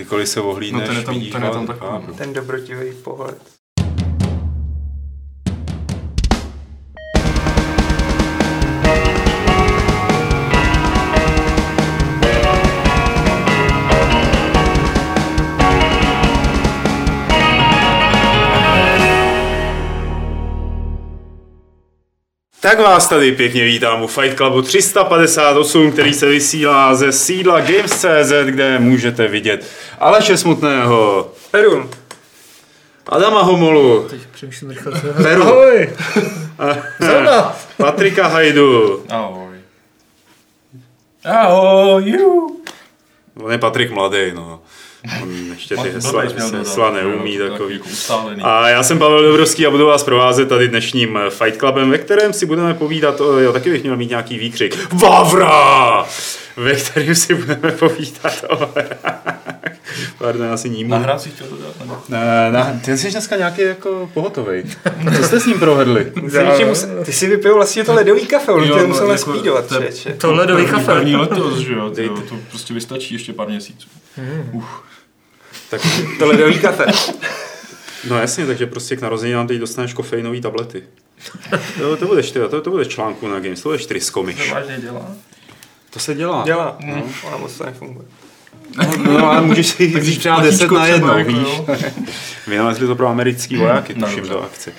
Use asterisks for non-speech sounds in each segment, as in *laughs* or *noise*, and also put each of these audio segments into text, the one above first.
Kdykoliv se ohlídneš, No, ten je tam- vidíš ten je tam takový. Ten dobrotivý pohled. Tak vás tady pěkně vítám u Fight Clubu 358, který se vysílá ze sídla Games.cz, kde můžete vidět Aleše Smutného, Perun. Adama Homolu, Teď přemýšlím rychle. Peru. Ahoj! *laughs* Patrika Hajdu. Ahoj. Ahoj, you. On je Patrik mladý, no. On ještě ty hesla, hesla neumí takový. Jako. A já jsem Pavel Dobrovský a budu vás provázet tady dnešním Fight Clubem, ve kterém si budeme povídat, o, jo, taky bych měl mít nějaký výkřik, Vavra! Ve kterém si budeme povídat o Pardon, já si nímu. Nahrát si chtěl dodat? Ne, ne, ty jsi dneska nějaký jako pohotovej. *laughs* Co jste s ním provedli? Ty, musel, ty si vypil vlastně to ledový kafe, on Jo, tě no, musel jako- naspídovat, to je- člověče. To ledový První- kafe. První letos, že jo, to prostě vystačí ještě pár měsíců. Tak, To ledový kafe. no jasně, takže prostě k narozeninám teď dostaneš kofeinové tablety. To, to budeš, ty, to, to budeš článku na Games, to budeš tryskomyš. vážně dělá? To se dělá. Dělá. No. Ona moc to nefunguje. No, no ale můžeš si vzít třeba 10 platíčko na jako víš. *laughs* Vynalezli to pro americký vojáky, No, tuším, dobře. do akci.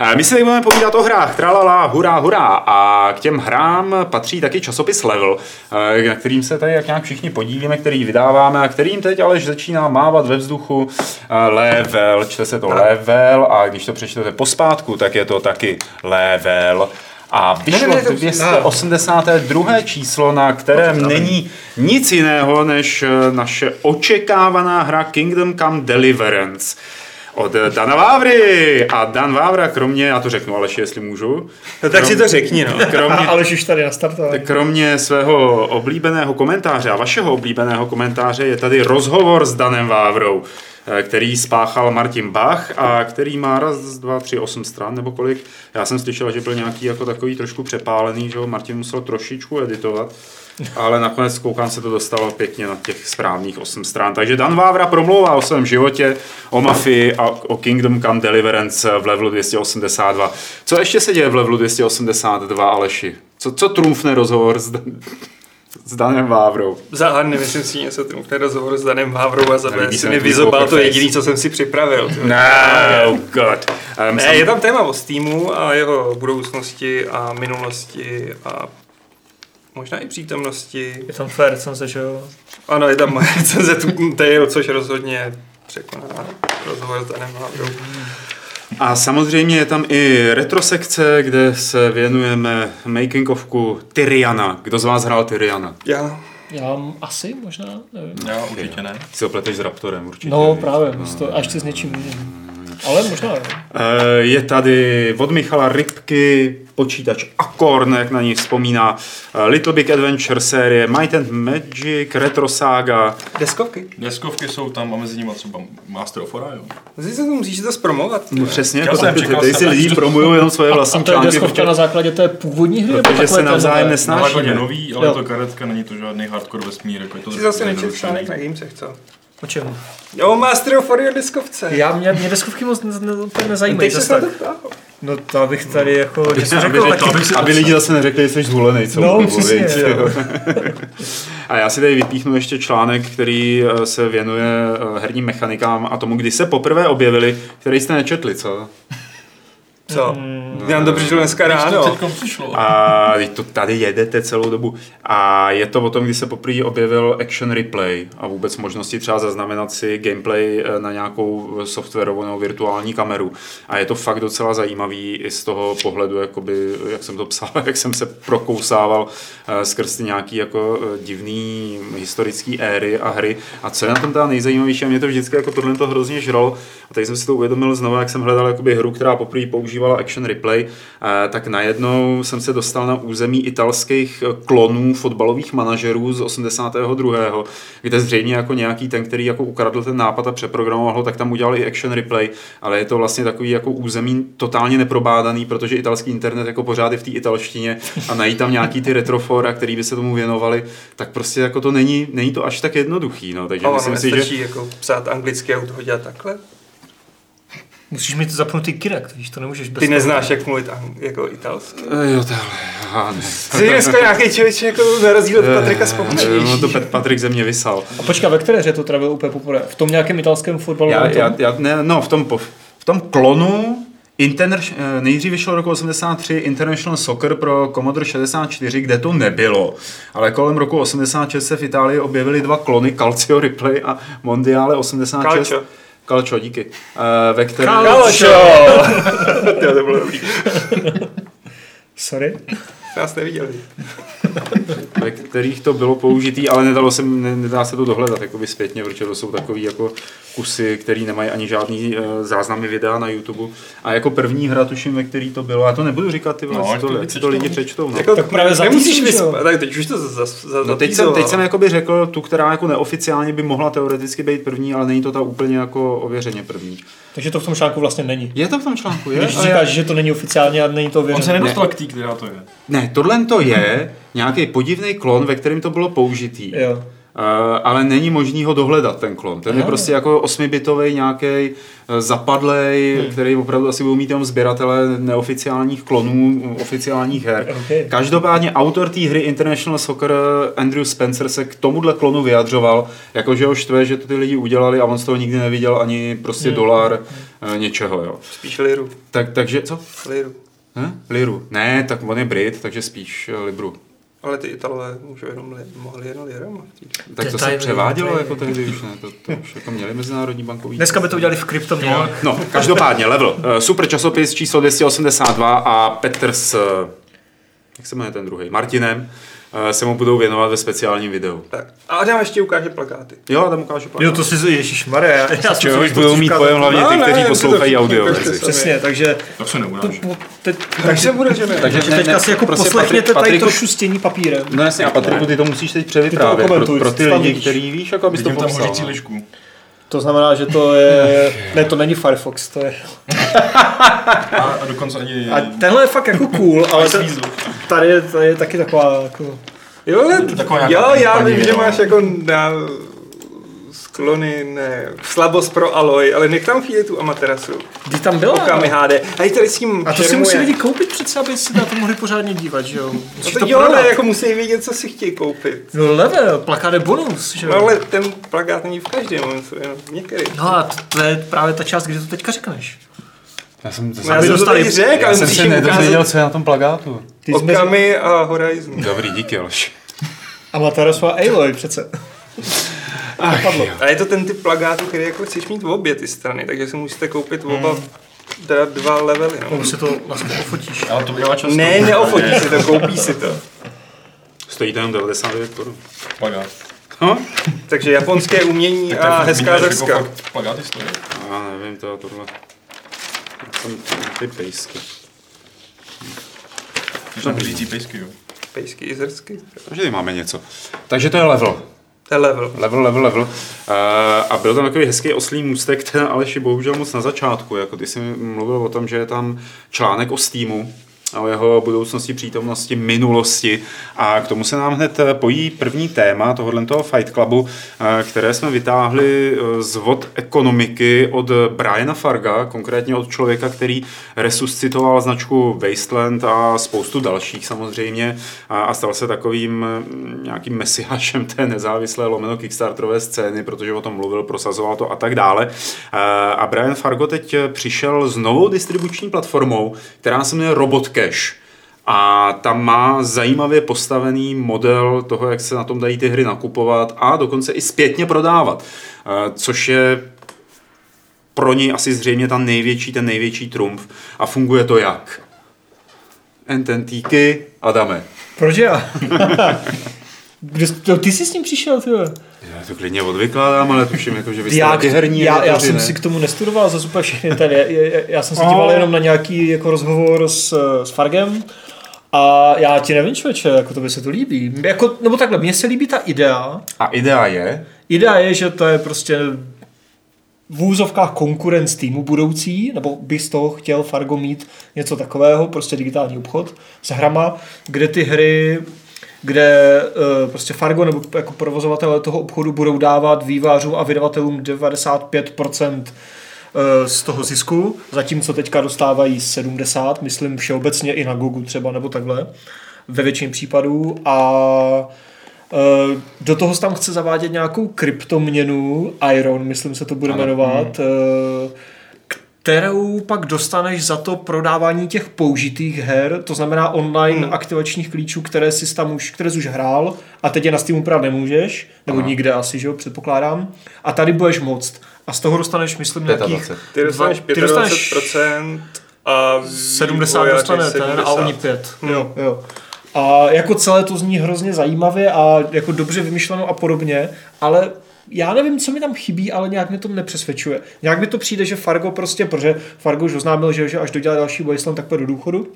A My si tady budeme povídat o hrách, tralala, hurá, hurá. A k těm hrám patří taky časopis Level, eh, na kterým se tady jak nějak všichni podílíme, který vydáváme a kterým teď ale začíná mávat ve vzduchu eh, Level, čte se to Level a když to přečtete pospátku, tak je to taky Level. A vyšlo Ne, ne, to- 282. číslo, na kterém není nic jiného než eh, naše očekávaná hra Kingdom Come Deliverance od eh, Dana Vávry. A Dan Vávra, kromě, já to řeknu Aleši, jestli můžu, No tak si to řekni, no. kromě, Ale už tady nastartoval. kromě svého oblíbeného komentáře a vašeho oblíbeného komentáře je tady rozhovor s Danem Vávrou, který spáchal Martin Bach a který má raz, dva, tři, osm stran nebo kolik. Já jsem slyšel, že byl nějaký jako takový trošku přepálený, že ho Martin musel trošičku editovat. Ale nakonec koukám se to dostalo pěkně na těch správných 8 stran. Takže Dan Vávra promlouvá o svém životě, o mafii a o Kingdom Come Deliverance v levelu 282. Co ještě se děje v levelu 282, Aleši? Co, co trumfne rozhovor s, s Danem Vávrou? Za A nemyslím si něco, trumfne rozhovor s Danem Vávrou a za B si mi vyzobal to face. jediné, co jsem si připravil. No, God. Um, Ne, je tam téma o Steamu a jeho budoucnosti a minulosti a možná i přítomnosti. Je tam fair recenze, že jo? Ano, je tam moje *laughs* recenze tu Tale, což rozhodně překoná rozhovor s Danem Vávrou. A samozřejmě je tam i retrosekce, kde se věnujeme making ofku Tyriana. Kdo z vás hrál Tyriana? Já Já mám asi možná, nevím. Já určitě ne. Si ho pleteš s Raptorem určitě. No víš. právě, to, a ještě s něčím jiným. Ale možná. Eh, Je tady od Michala Rybky počítač Akorn, jak na ní vzpomíná, eh, Little Big Adventure série, Might and Magic, Retro Saga, deskovky. Deskovky jsou tam a mezi nimi třeba Master of Orion. Zase se to musíš to zpromovat. no přesně, jako jsem, tady, čekal tady si lidi promují jenom svoje A vlastní to je články, deskovka na základě té původní hry? protože se navzájem nové? Na nový, ale Jo. to karetka, není to žádný hardcore vesmír. Jako je to Jsi zase nečetl článek na Gamesech, co? O čem? Jo, Master of Orion deskovce. Já, mě, mě deskovky moc ne, ne, úplně nezajímají. To tak. No to abych tady jako, jsem Aby, řekl řekl, taky. aby lidi zase neřekli, že jsi zvolený celou No, dobu, přesně. A já si tady vypíchnu ještě článek, který eh, se věnuje eh, herním mechanikám a tomu, kdy se poprvé objevili, který jste nečetli, co? Co? Nám to přišlo dneska ráno. Přišlo. A teď to tady jedete celou dobu. A je to o tom, kdy se poprvé objevil Action Replay a vůbec možnosti třeba zaznamenat si gameplay eh, na nějakou softwarovou nebo virtuální kameru. A je to fakt docela zajímavý i z toho pohledu, jakoby, jak jsem to psal, *laughs* jak jsem se prokousával eh, skrz ty nějaký jako eh, divný historický éry a hry. A co je na tom teda nejzajímavější, a mě to vždycky jako tohle to hrozně žralo. A teď jsem si to uvědomil znovu, jak jsem hledal jakoby hru, která poprvé používala Action Replay eh, tak najednou jsem se dostal na území italských eh, klonů fotbalových manažerů z 82. kde zřejmě jako nějaký ten, který jako ukradl ten nápad a přeprogramoval ho, tak tam udělal i Action Replay, ale je to vlastně takový jako území totálně neprobádaný, protože italský internet jako pořád je v té italštině a najít tam nějaký ty retrofora, který by se tomu věnovali, tak prostě jako to není, není to až tak jednoduchý. No. Takže Ale myslím si, že jako psát anglicky a toho dělat takhle? Musíš mít zapnutý Kinect, víš, to nemůžeš bez Ty toho. neznáš, jak mluvit ang- jako italsky. Eh, Jo, tohle. Jsi dneska nějaký člověk jako na rozdíl od Patrika Eh, spokojenější. No to Pat- Patrik ze mě vysal. A počkej, ve které hře to trávil úplně poprvé? V tom nějakém italském fotbalu? Já, já, já, ne, no, v tom, v tom klonu eh, nejdřív vyšel roku 83 International Soccer pro Commodore 64, kde to nebylo. Ale kolem roku 86 se v Itálii objevily dva klony Calcio Replay a Mondiale 86. Calcio. Calcio, díky. Eh, ve kterém... Kalošo! to *laughs* to bylo dobrý. *laughs* Sorry? Nás neviděli. *laughs* ve kterých to bylo použitý, ale nedalo se, ne, nedá se to dohledat jakoby zpětně, protože to jsou takové jako kusy, které nemají ani žádný uh, záznamy videa na YouTube. A jako první hra, tuším, ve který to bylo, já to nebudu říkat, ty vole, No, no, to, to si to lidi přečtou. No. Jako, Tak právě za nemusíš vyspat. Tak teď už to za, za, No teď jsem, teď jsem jakoby řekl tu, která jako neoficiálně by mohla teoreticky být první, ale není to ta úplně jako ověřeně první. Takže to v tom článku vlastně není. Je to v tom článku, je? Když říkáš, že to není oficiálně a není to On se nedostal k té, která to je. Ne, tohle to je nějaký podivný klon, ve kterém to bylo použitý. Jo. Uh, ale není možný ho dohledat, ten klon. Ten je Aha. prostě jako osmibitový nějaký zapadlej, Hmm. který opravdu asi budou mít jenom sběratele neoficiálních klonů, oficiálních her. Okay. Každopádně autor té hry International Soccer Andrew Spencer se k tomuhle klonu vyjadřoval, jakože ho štve, že to ty lidi udělali a on z toho nikdy neviděl ani prostě Hmm. dolar eh, něčeho. Jo. Spíš liru. Tak, takže, co? Liru. Hm? Liru. Ne, tak on je Brit, takže spíš eh, Libru. Ale ty Italové můžou jenom li, mohli jenom lirama. Tak to se převádělo jako tehdy už ne, to, to už jako měli mezinárodní bankovní. Dneska by to udělali v kryptoměnách. No, každopádně, level. Eh, Super časopis číslo 282 a Petr s, eh, jak se jmenuje ten druhý, Martinem, se mu budou věnovat ve speciálním videu. Tak. A Adam ještě ukáže plakáty. Jo, tam ukážu plán. Jo, to si Ježíš Maria. Já, já jsem Čeho už budou mít pojem hlavně No, ty, kteří poslouchají audio. Přesně, takže To se neunáš. teď, Tak se bude, že ne? Takže takže teďka si jako poslechněte tady to Patriku- šustění papírem. No jasně, a Patriku, ty to musíš teď převyprávět pro, ty lidi, kteří víš, jako abys to Vidím tam popsal. hořící no. lišku. To znamená, že to je... *laughs* Ne, to není Firefox, to je... A, a dokonce ani... A tenhle je fakt jako cool, ale ten, tady, je, tady je taky taková jako... Jo, Taková jo, já vím, že máš jako na sklony, ne, slabost pro Aloy, ale nech tam chvíli tu Amaterasu. Kdy tam byla? Okami HD. A i tady s tím A to si musí lidi koupit přece, aby si na to mohli pořádně dívat, že jo? No Musíš to to jo, ale jako musí vědět, co si chtějí koupit. No level, plakát je bonus, že jo? No ale ten plakát není v každém momentu, jenom některý. No a to, to je právě ta část, kdy to teďka řekneš. Já jsem, to No, já jsem to dostali- tady řekl, já ale jsem se nedozvěděl, co je na tom plagátu. Ty jsi mezi Okami a Horizon. Dobrý, díky, Aleš. Amaterasu a Aloy přece. Ach, Padlo. jo. A je to ten typ plagátu, který jako chceš mít v obě ty strany, takže si musíte koupit oba teda dva levely. No. Si to vlastně pofotíš. Ale to bývá často. Ne, neofotí si to, koupí si to. Stojí to jenom 99 korun. Plagát. No? Takže japonské umění to a hezká fakt Plagáty stojí. Já nevím, to tohle. Tam ty pejsky. Tam hořící pejsky, jo. Pejsky i zrsky. Takže tady máme něco. Takže to je level. To je level. Level, level, level. Uh, a byl tam takový hezký oslý můstek, *laughs* ten Aleši bohužel moc na začátku. Jako ty jsi mluvil o tom, že je tam článek o Steamu a o jeho budoucnosti, přítomnosti, minulosti. A k tomu se nám hned pojí první téma tohohle toho Fight Clubu, eh, které jsme vytáhli eh, z vod ekonomiky od Briana Farga, konkrétně od člověka, který resuscitoval značku Wasteland a spoustu dalších samozřejmě a, a stal se takovým mm, nějakým mesiášem té nezávislé lomeno kickstarterové scény, protože o tom mluvil, prosazoval to a tak dále. Eh, A Brian Fargo teď přišel s novou distribuční platformou, která se jmenuje Robot Cash. A tam má zajímavě postavený model toho, jak se na tom dají ty hry nakupovat a dokonce i zpětně prodávat. Eh, Což je pro něj asi zřejmě ta největší, ten největší trumf. A funguje to jak? Ententíky, Adame. Proč já? *laughs* Kde, jsi- to, ty jsi s tím přišel, ty. Já to klidně odvykládám, ale tuším, jako, že vy jste já, taky herní já, já jsem ne? si k tomu nestudoval za úplně všechny ten, já, já, já jsem se No. díval jenom na nějaký jako rozhovor s, s Fargem a já ti nevím, člověče, jako to by se to líbí. Jako, nebo takhle, mně se líbí ta idea. A idea je, Idea je, že to je prostě v úzovkách konkurence týmu budoucí, nebo by z toho chtěl Fargo mít něco takového, prostě digitální obchod s hrama, kde ty hry kde uh, prostě Fargo nebo jako provozovatele toho obchodu budou dávat vývářům a vydavatelům 95% eh, z toho zisku, zatímco teďka dostávají 70, myslím všeobecně i na Gogu třeba nebo takhle, ve většině případů. A eh, do toho se tam chce zavádět nějakou kryptoměnu, Iron, myslím se to bude jmenovat, eh, kterou pak dostaneš za to prodávání těch použitých her, to znamená online hmm. aktivačních klíčů, které si tam už, které jsi už hrál a teď je na Steamu právě nemůžeš, nebo Aha. nikde asi, že jo, předpokládám. A tady budeš moct. A z toho dostaneš, myslím, nějakých 25. Ty dostaneš Dva- ty dostaneš 25% a 70 vývojáři dostane ten 70. a oni 5. Jo, jo. A jako celé to zní hrozně zajímavě a jako dobře vymyšleno a podobně, ale já nevím, co mi tam chybí, ale nějak mě to nepřesvědčuje. Nějak mi to přijde, že Fargo prostě, protože Fargo už oznámil, že, že až dodělá další Wasteland, tak půjde do důchodu,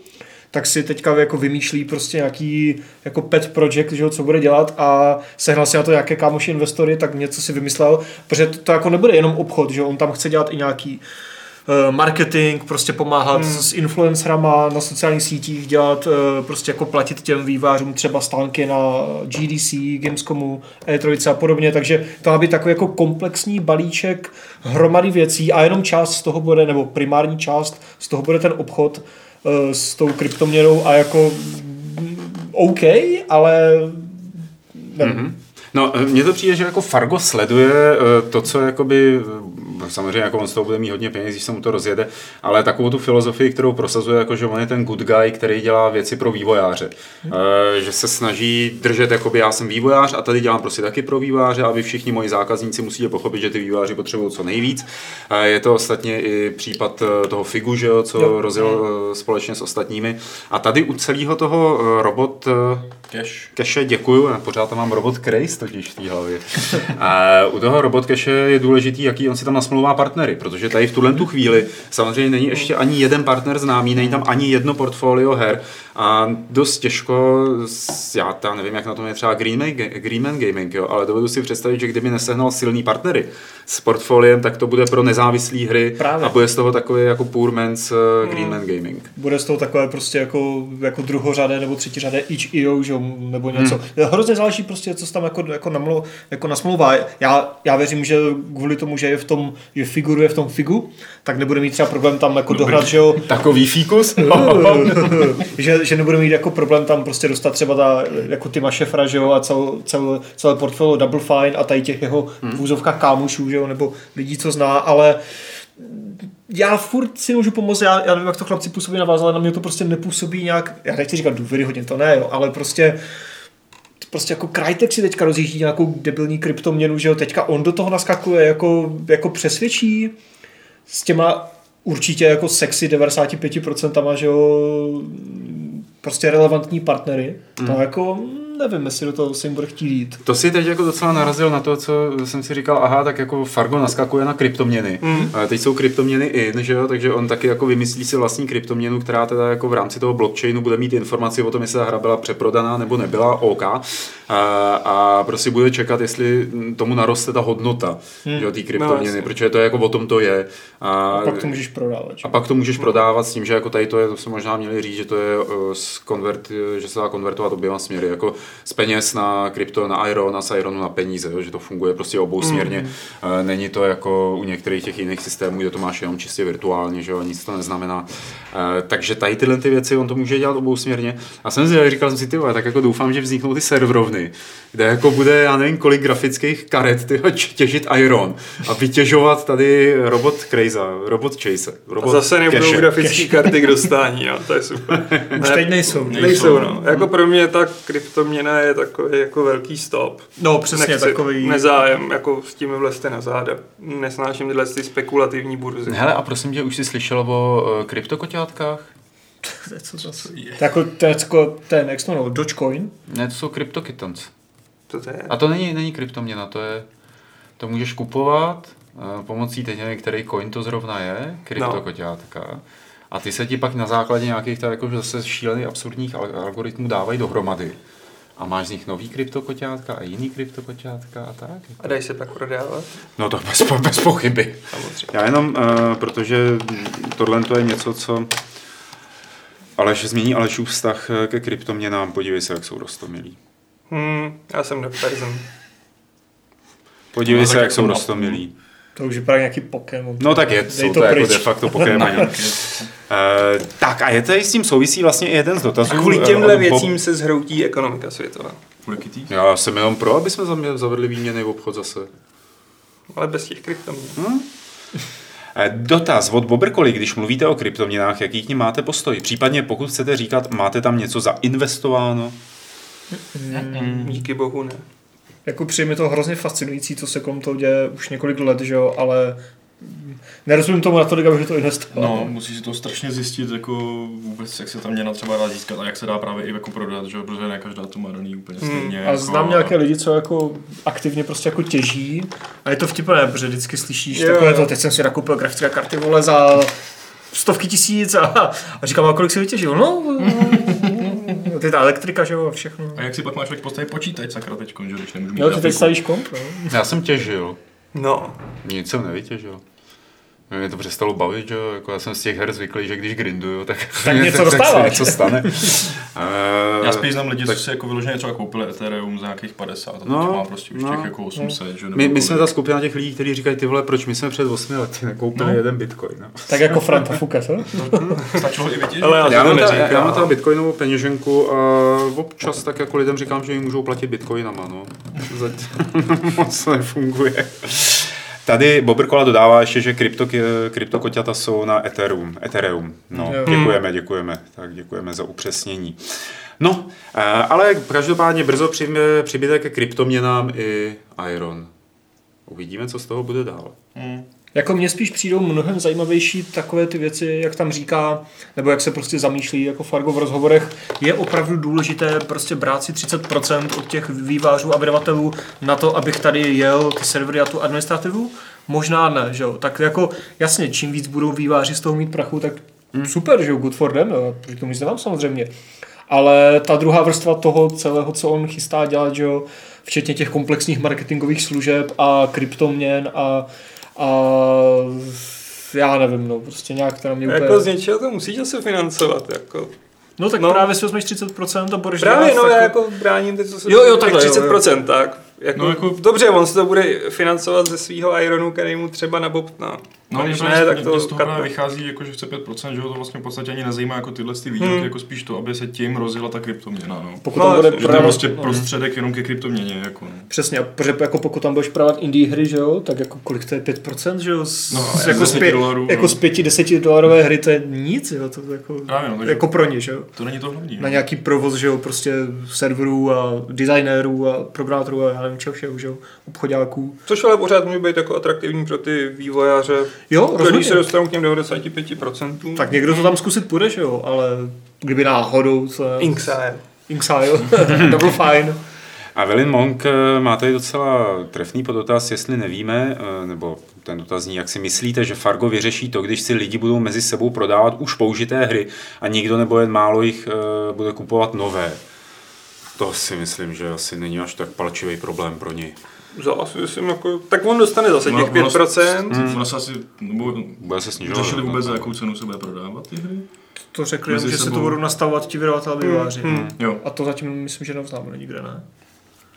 tak si teďka jako vymýšlí prostě nějaký jako pet project, že jo, co bude dělat a sehnal si na to nějaké kámoši investory, tak něco si vymyslel, protože to, to jako nebude jenom obchod, že on tam chce dělat i nějaký eh, marketing, prostě pomáhat hmm. s influencerama na sociálních sítích, dělat, eh, prostě jako platit těm vývářům třeba stánky na GDC, Gamescomu, E3 a podobně, takže to má být takový jako komplexní balíček hromady věcí a jenom část z toho bude, nebo primární část z toho bude ten obchod eh, s tou kryptoměnou a jako mm, OK, ale nevím. Mhm. No, eh, mně to přijde, že jako Fargo sleduje eh, to, co jakoby, eh, samozřejmě jako on z toho bude mít hodně peněz, když se mu to rozjede, ale takovou tu filozofii, kterou prosazuje, jako že on je ten good guy, který dělá věci pro vývojáře. Eh, Že se snaží držet, jakoby já jsem vývojář a tady dělám prostě taky pro vývojáře, aby všichni moji zákazníci musí pochopit, že ty vývojáři potřebují co nejvíc. Eh, Je to ostatně i případ eh, toho Figu, že jo, co Jo. rozjel eh, společně s ostatními. A tady u celého toho robot eh, Cash. Keše děkuju, já pořád tam mám robot Craze totiž v té hlavě. A u toho robot Keše je důležitý, jaký on si tam nasmlouvá partnery, protože tady v tuhle tu chvíli samozřejmě není ještě ani jeden partner známý, není tam ani jedno portfolio her a dost těžko, já ta nevím, jak na tom je třeba Greenman, Greenman Gaming, jo, ale dovedu si představit, že kdyby nesehnal silný partnery s portfoliem, tak to bude pro nezávislé hry Právě. a bude z toho takový jako poor man's uh, Greenman Gaming. bude z toho takové prostě jako, jako druhořadé nebo třetiřadé itch.io, že jo, nebo něco. Hmm. Hrozně záleží prostě, co se tam jako, jako, namlo, jako nasmlouvá. Já, já věřím, že kvůli tomu, že je v tom, že figuruje v tom figu, tak nebude mít třeba problém tam jako dohrát, že jo, Takový fíkus? *laughs* že, že nebude mít jako problém tam prostě dostat třeba ta, jako Tima Šefra, že jo, a cel, cel, celé portfolio Double Fine a tady těch jeho hmm. v úzovkách kámošů, že jo, nebo lidí, co zná, ale já furt si můžu pomoct, já, já nevím, jak to chlapci působí na vás, ale na mě to prostě nepůsobí nějak, já nechci říkat důvěryhodně, to ne, jo, ale prostě prostě jako Crytek si teďka rozjíždí nějakou debilní kryptoměnu, že jo, teďka on do toho naskakuje, jako, jako přesvědčí s těma určitě jako sexy 95%, že jo, prostě relevantní partnery, mm. to jako nevím, jestli do toho se jim bude chtít jít. To si teď jako docela narazil na to, co jsem si říkal, aha, tak jako Fargo naskakuje na kryptoměny. Mm. Teď jsou kryptoměny in, že jo, takže on taky jako vymyslí si vlastní kryptoměnu, která teda jako v rámci toho blockchainu bude mít informaci o tom, jestli ta hra byla přeprodaná nebo nebyla, OK. A, a prostě bude čekat, jestli tomu naroste ta hodnota mm. že jo, té kryptoměny, jasně. protože to je jako o tom to je. A, A pak to můžeš prodávat. Že? a pak to můžeš prodávat s tím, že jako tady to je, to jsme možná měli říct, že to je uh, z konvert, že se dá konvertovat oběma směry, jako z peněz na krypto, na Iron a z Ironu na peníze, jo, že to funguje prostě obousměrně. Mm. Uh, není to jako u některých těch jiných systémů, kde to máš jenom čistě virtuálně, že jo, nic to neznamená. Uh, takže tady tyhle ty věci on to může dělat obousměrně. A jsem si říkal jsem si, ty tak jako doufám, že vzniknou ty serverovny, kde jako bude, já nevím, kolik grafických karet ty těžit Iron a vytěžovat tady robot Crazy, robot Chase, A robot zase nebudou grafické karty k dostání, no, to je super. *laughs* Už teď nejsou. Nejsou, no. Jako pro mě ta kryptoměna je takový jako velký stop. No přesně, Nechci, takový... Nezájem, jako s tím vlezte na záda. Nesnáším tyhle ty spekulativní burzy. Hele, a prosím tě, už jsi slyšel o uh, kryptokoťátkách? *laughs* To je co zase? To je jako, to je jako ten, jak to Dogecoin? Ne, to jsou CryptoKittens. Co to je? A to není, není kryptoměna, to je, to můžeš kupovat uh, pomocí teď nevím, který coin to zrovna je, kryptokoťátka. A ty se ti pak na základě nějakých tak jako zase šílených absurdních al- algoritmů dávají dohromady. A máš z nich nový kryptokoťátka a jiný kryptokoťátka a tak. A dají se pak prodávat? No to bez, bez pochyby. Samozřejmě. Já jenom, uh, protože tohle to je něco, co Aleš změní Alešův vztah eh, ke kryptoměnám, podívej se, jak jsou rostomilí. Hmm, já jsem Dog Tyson. Podívej No, se, jak jsou jako- rostomilí. To už je právě nějaký Pokémon. No tak je, jsou to, jako pryč. de facto Pokémoni. *laughs* uh, tak a je tady s tím souvisí vlastně i jeden z dotazů. A kvůli eh, těmhle věcím se zhroutí ekonomika světová. Kvůli? Já jsem jenom pro, aby jsme zavedli výměny v obchod zase. Ale bez těch kryptoměn. Eh, Dotaz od Bobrkoli, když mluvíte o kryptoměnách, jaký k ním máte postoj? Případně pokud chcete říkat, máte tam něco zainvestováno? Díky bohu ne. Jako přijde mi to hrozně fascinující, co se kolem toho děje už několik let, že jo, ale nerozumím tomu natolik, abych to investoval. No, musíš si to strašně zjistit, jako vůbec, jak se tam měna třeba dá získat a jak se dá právě i jako prodat, že? jo, protože ne každá to má daný úplně stejně. A jako, znám nějaké lidi, co jako aktivně prostě jako těží a je to vtipné, protože vždycky slyšíš jo. takové to, teď jsem si nakoupil grafické karty, vole, za stovky tisíc a, a říkám, a kolik si vytěžil? No, ty ta elektrika, že jo, a všechno. A jak si pak máš člověk postavit počítač sakra teďkon, že když nemůžu mít Jo, ty teď stavíš komp, no. Já jsem těžil. No, Nic jsem nevytěžil. Mě to přestalo bavit, že jo, jako já jsem z těch her zvyklý, že když grinduju, tak, Tak *laughs* něco tak se dostáváš. něco stane. *laughs* Eh, Já spíš znám lidi, tak- co si jako vyloženě třeba koupili Ethereum za nějakých 50 a teď No, má prostě už no. těch jako 800, že? nebo My, my jsme ta skupina těch lidí, kteří říkají, ty vole, proč my jsme před 8 lety nekoupili No. jeden bitcoin. No. Tak jako Franta Fuka, co? *laughs* Stačilo i vytěžit. ale já, Já, to mám ta, já mám tam bitcoinovou peněženku a občas tak jako lidem říkám, že jim můžou platit bitcoinama. No. Zatím moc nefunguje. Tady Bobrkola dodává ještě, že krypto, kryptokoťata jsou na Ethereum. Ethereum. No, Jo. děkujeme, děkujeme. Tak děkujeme za upřesnění. No, eh, ale každopádně brzo při- přibyde ke kryptoměnám i Iron. Uvidíme, co z toho bude dál. Hmm. Jako mně spíš přijdou mnohem zajímavější takové ty věci, jak tam říká, nebo jak se prostě zamýšlí jako Fargo v rozhovorech. Je opravdu důležité prostě brát si 30% od těch vývářů a vydavatelů na to, abych tady jel ty servery a tu administrativu? Možná ne, že jo. Tak jako jasně, čím víc budou výváři z toho mít prachu, tak super, že jo, good for them, jo. Proti tomu nic nemám samozřejmě. Ale ta druhá vrstva toho celého, co on chystá dělat, že jo, včetně těch komplexních marketingových služeb a kryptoměn a, a já nevím, no, prostě nějak to na mě úplně... Jako z něčeho to musíš asi financovat, jako. No tak no. no. právě si vezmeš 30% a budeš Právě, no já jako bráním teď, co se Jo, jo, těch takhle, jo, 30%, tak. Jako, No, no, jako- jako, dobře, on se to bude financovat ze svého Ironu, který mu třeba nabobtná. No, když mě ne, tak to z toho právě vychází, jako, že chce 5%, že ho to vlastně v podstatě ani nezajímá jako tyhle ty výdělky, Hmm. jako spíš to, aby se tím rozjela ta kryptoměna. No. Pokud No, tam bude Že to je prostě no. prostředek jenom ke kryptoměně. Jako, no. Přesně, a protože jako pokud tam budeš prodávat indie hry, že jo, tak jako kolik to je 5%, že jo, z, No, z, jako, z, 10 pě, dolarů, jako no. z 5-10 dolarové hry, to je nic, jo, to jako, Právě, no, jako pro ně, že jo. to není to hlavní. Na No. nějaký provoz, že jo, prostě serverů a designérů a programátorů a já nevím čeho všeho, že jo, obchodáků. Což ale pořád může být jako atraktivní pro ty vývojáře, Jo, rozhodně. se dostanou k těm 95%. Tak někdo to tam zkusit půjde, že jo, ale kdyby náhodou, co je... Inksile. Inxile, *laughs* double fine. A Velin Monk eh, má tady docela trefný podotaz, jestli nevíme, eh, nebo ten dotaz zní, jak si myslíte, že Fargo vyřeší to, když si lidi budou mezi sebou prodávat už použité hry a nikdo nebo jen málo jich eh, bude kupovat nové. To si myslím, že asi není až tak palčivý problém pro něj. Zase, myslím, jako, tak on dostane zase Ono- těch ono- 5%. Ono se asi, nebo, Bude se snižovat. řešili vůbec, za no. jakou cenu se bude prodávat ty hry? To řekli, že se to budou nastavovat ti vydavatelé výváři. Hmm. Jo. A to zatím myslím, že neuznáme nikde, ne?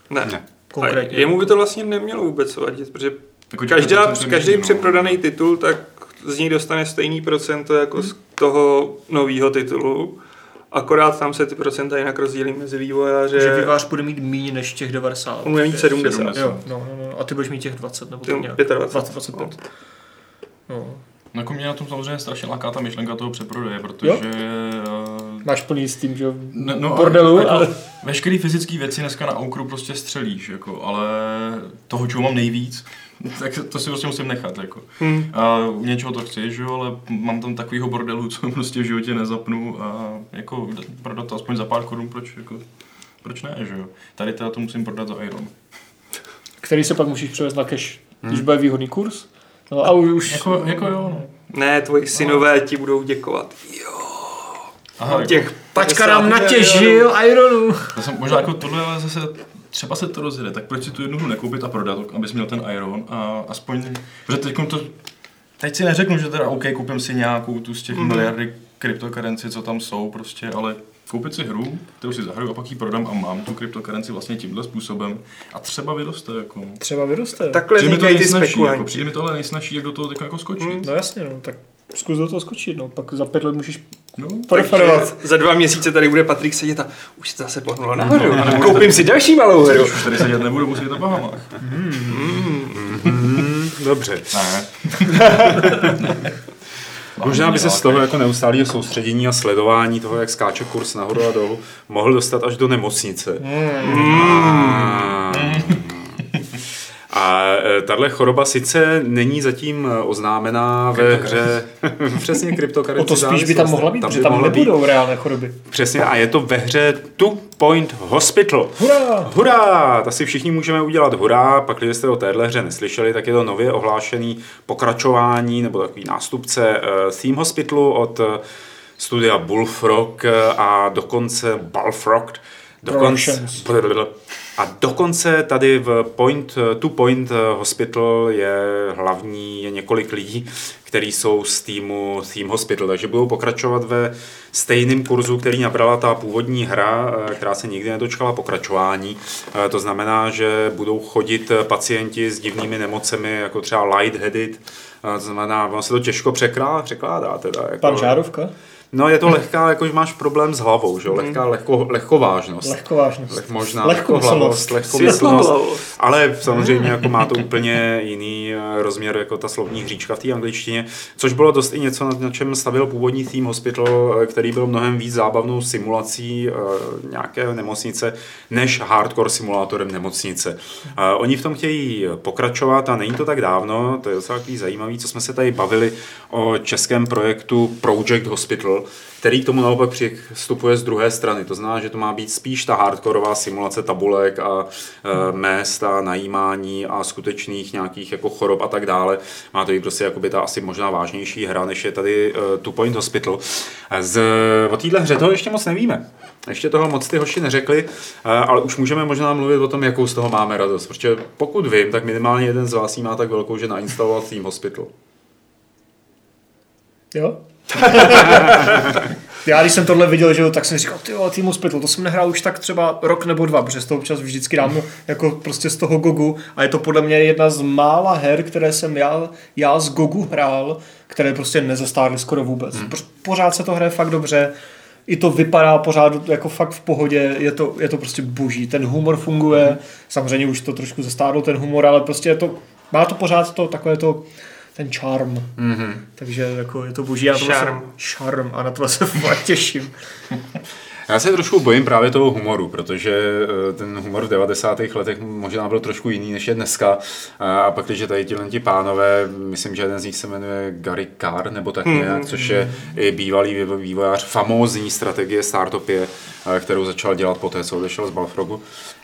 Ne. Ne. Konkrétně. A jemu by to vlastně nemělo vůbec vadit, protože Jako každá, 10% každý no. přeprodaný titul, tak z něj dostane stejný procento jako z toho nového titulu. Akorát tam se ty procenta jinak rozdělí mezi vývojáře. Že vývář bude mít méně než těch 90. On bude mít 70. 70. Jo, no, no, no. A ty budeš mít těch 20 nebo Ty tak nějak. 25. 20, 25. No. No, jako mě na tom samozřejmě strašně láká ta myšlenka toho přeprodeje, protože... eh, Máš plný s tím, že jo, Ne, no, bordelu, jako, ale... Veškerý fyzické věci dneska na Aukru prostě střelíš, jako, ale toho, čeho mám nejvíc, *laughs* tak to si prostě musím nechat. Jako. Hmm. A u něčeho to chci, že jo, ale mám tam takovýho bordelu, *laughs* co prostě v životě nezapnu a jako prodat to aspoň za pár korun, proč? Jako, proč ne, že jo? Tady teda to musím prodat za Iron. Který se pak musíš převést na cash, když bude výhodný kurz. No a už... Jako, jako jo, no. Ne, tvoji synové ti budou děkovat. Jo, Aha, jako, těch Pačka 50 nám natěžil Ironu. já jsem, možná jako tohle, ale zase třeba se to rozjede, tak proč si tu jednu hru nekoupit a prodat, abys měl ten Iron a aspoň, protože teď to, teď si neřeknu, že teda OK, koupím si nějakou tu z těch mm. miliardy kryptokarenci, co tam jsou prostě, ale koupit si hru, kterou si zahraju a pak ji prodám a mám tu kryptokarenci vlastně tímhle způsobem a třeba vyroste jako. Třeba vyroste. Takhle Přijde mi to nejsnažší, jako, přijde mi to ale nejsnažší, jak do toho teď jako skočit. No jasně, no, tak zkus do toho skočit, no. Pak za pět let můžeš No, preferovat. Za dva měsíce tady bude Patrik sedět a už se zase pohnulo nahoru. Koupím si další malou hru. už tady sedět nebudu, musím jít na Bahamách. Hmm, dobře. Ne. *laughs* Možná by se z toho jako neustálého soustředění a sledování toho, jak skáče kurz nahoru a dolů, mohl dostat až do nemocnice. A e, tahle choroba sice není zatím e, oznámená ve hře, *laughs* přesně O kryptokarenci to spíš by tam mohla být, protože tam mohla být. nebudou reálné choroby. Přesně, a je to ve hře Two Point Hospital. Hurá! Hurá! To si všichni můžeme udělat hurá, pak když jste o téhle hře neslyšeli, tak je to nově ohlášený pokračování nebo takový nástupce eh, Theme Hospitalu od studia Bullfrog a dokonce Balfrog. Dokonce. A dokonce tady v Point, Two Point Hospital je hlavní, je několik lidí, kteří jsou z týmu Theme Hospital, takže budou pokračovat ve stejném kurzu, který nabrala ta původní hra, eh, která se nikdy nedočkala pokračování. Eh, To znamená, že budou chodit pacienti s divnými nemocemi, jako třeba lightheaded, Eh, to znamená, ono se to těžko překládá teda. Jako, Pan Žárovka? No je to lehká, jakož máš problém s hlavou, že jo? Lehká lehko, lehkovážnost. Lehkovážnost. Leh, možná lehkohlavost, lehkomyslnost, ale samozřejmě jako má to úplně jiný eh, rozměr jako ta slovní hříčka v té angličtině, což bylo dost i něco, na, na čem stavil původní Theme Hospital, eh, který byl mnohem víc zábavnou simulací eh, nějaké nemocnice, než hardcore simulátorem nemocnice. Eh, Oni v tom chtějí pokračovat a není to tak dávno, to je docela takový zajímavý, co jsme se tady bavili o českém projektu Project Hospital, který k tomu naopak přistupuje z druhé strany. To znamená, že to má být spíš ta hardkorová simulace tabulek a e, mest a najímání a skutečných nějakých jako chorob a tak dále. Má to být prostě jakoby ta asi možná vážnější hra, než je tady e, Two Point Hospital. Z, o téhle hře toho ještě moc nevíme. Ještě toho moc ty hoši neřekli, e, ale už můžeme možná mluvit o tom, jakou z toho máme radost. Protože pokud vím, tak minimálně jeden z vás má tak velkou, že nainstaloval Theme Hospital. Jo? *laughs* Já když jsem tohle viděl, že jo, tak jsem říkal, ty jo, Team Hospital, to jsem nehrál už tak třeba rok nebo dva, protože z toho občas vždycky dám jako prostě z toho Gogu a je to podle mě jedna z mála her, které jsem já, já z Gogu hrál, které prostě nezastárly skoro vůbec. Hmm. Pořád se to hraje fakt dobře, i to vypadá pořád jako fakt v pohodě, je to, je to prostě boží, ten humor funguje, hmm. samozřejmě už to trošku zastárlo ten humor, ale prostě je to, má to pořád to takové to, ten charm. Mm-hmm. Takže jako je to boží. Já Charm. Se, charm. A na to se fakt těším. *laughs* Já se trošku bojím právě toho humoru, protože eh, ten humor v 90. letech možná byl trošku jiný, než je dneska. A pak, když tady ti ti pánové, myslím, že jeden z nich se jmenuje Gary Carr, nebo tak nějak, což je i bývalý vývo- vývojář famózní strategie Startupie, eh, kterou začal dělat poté, co odešel z Balfrogu.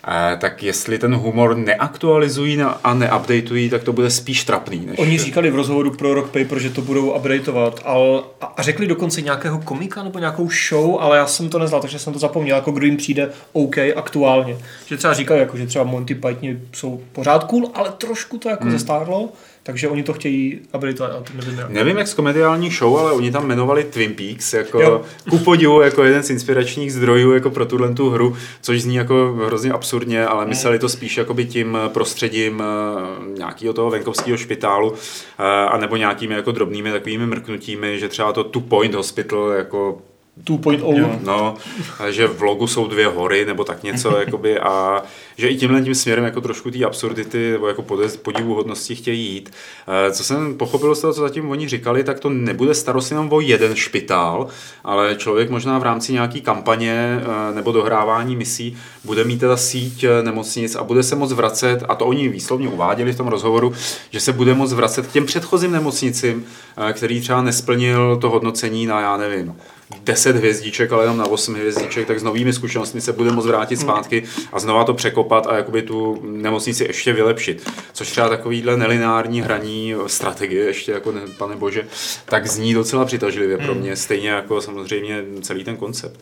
Eh, Tak jestli ten humor neaktualizují a neupdateují, tak to bude spíš trapný. Než... Oni říkali v rozhovoru pro Rock Paper, že to budou updateovat ale, a, a řekli dokonce nějakého komika nebo nějakou show, ale já jsem to neznal, takže jsem to zapomněl, jako kdo jim přijde OK aktuálně. Že třeba říkali, jako, že třeba Monty Python jsou pořád cool, ale trošku to jako hmm. zestárlo, takže oni to chtějí updateovat, ale to nevím jak. Nevím, jak z komediální show, ale oni tam jmenovali Twin Peaks jako Jo. ku podivu jako jeden z inspiračních zdrojů jako pro tuhle tu hru, což zní jako hrozně absurdně, ale mysleli to spíš jakoby tím prostředím eh, nějakého toho venkovského špitálu eh, a nebo nějakými jako drobnými takovými mrknutími, že třeba to Two Point Hospital jako 2.0. No, a že v logu jsou dvě hory nebo tak něco, *laughs* jakoby, a že i tímhle tím směrem jako trošku té absurdity nebo jako podivuhodnosti chtějí jít. Eh, Co jsem pochopil z toho, co zatím oni říkali, tak to nebude starost jenom o jeden špitál, ale člověk možná v rámci nějaký kampaně eh, nebo dohrávání misí bude mít teda síť eh, nemocnic a bude se moc vracet, a to oni výslovně uváděli v tom rozhovoru, že se bude moc vracet k těm předchozím nemocnicím, který třeba nesplnil to hodnocení na, já nevím, 10 hvězdiček, ale jenom na 8 hvězdiček, tak s novými zkušenostmi se bude moct vrátit zpátky a znova to překopat a jakoby tu nemocnici ještě vylepšit. Což třeba takovýhle nelinární hraní strategie, ještě jako ne, pane bože, tak zní docela přitažlivě pro mě, stejně jako samozřejmě celý ten koncept.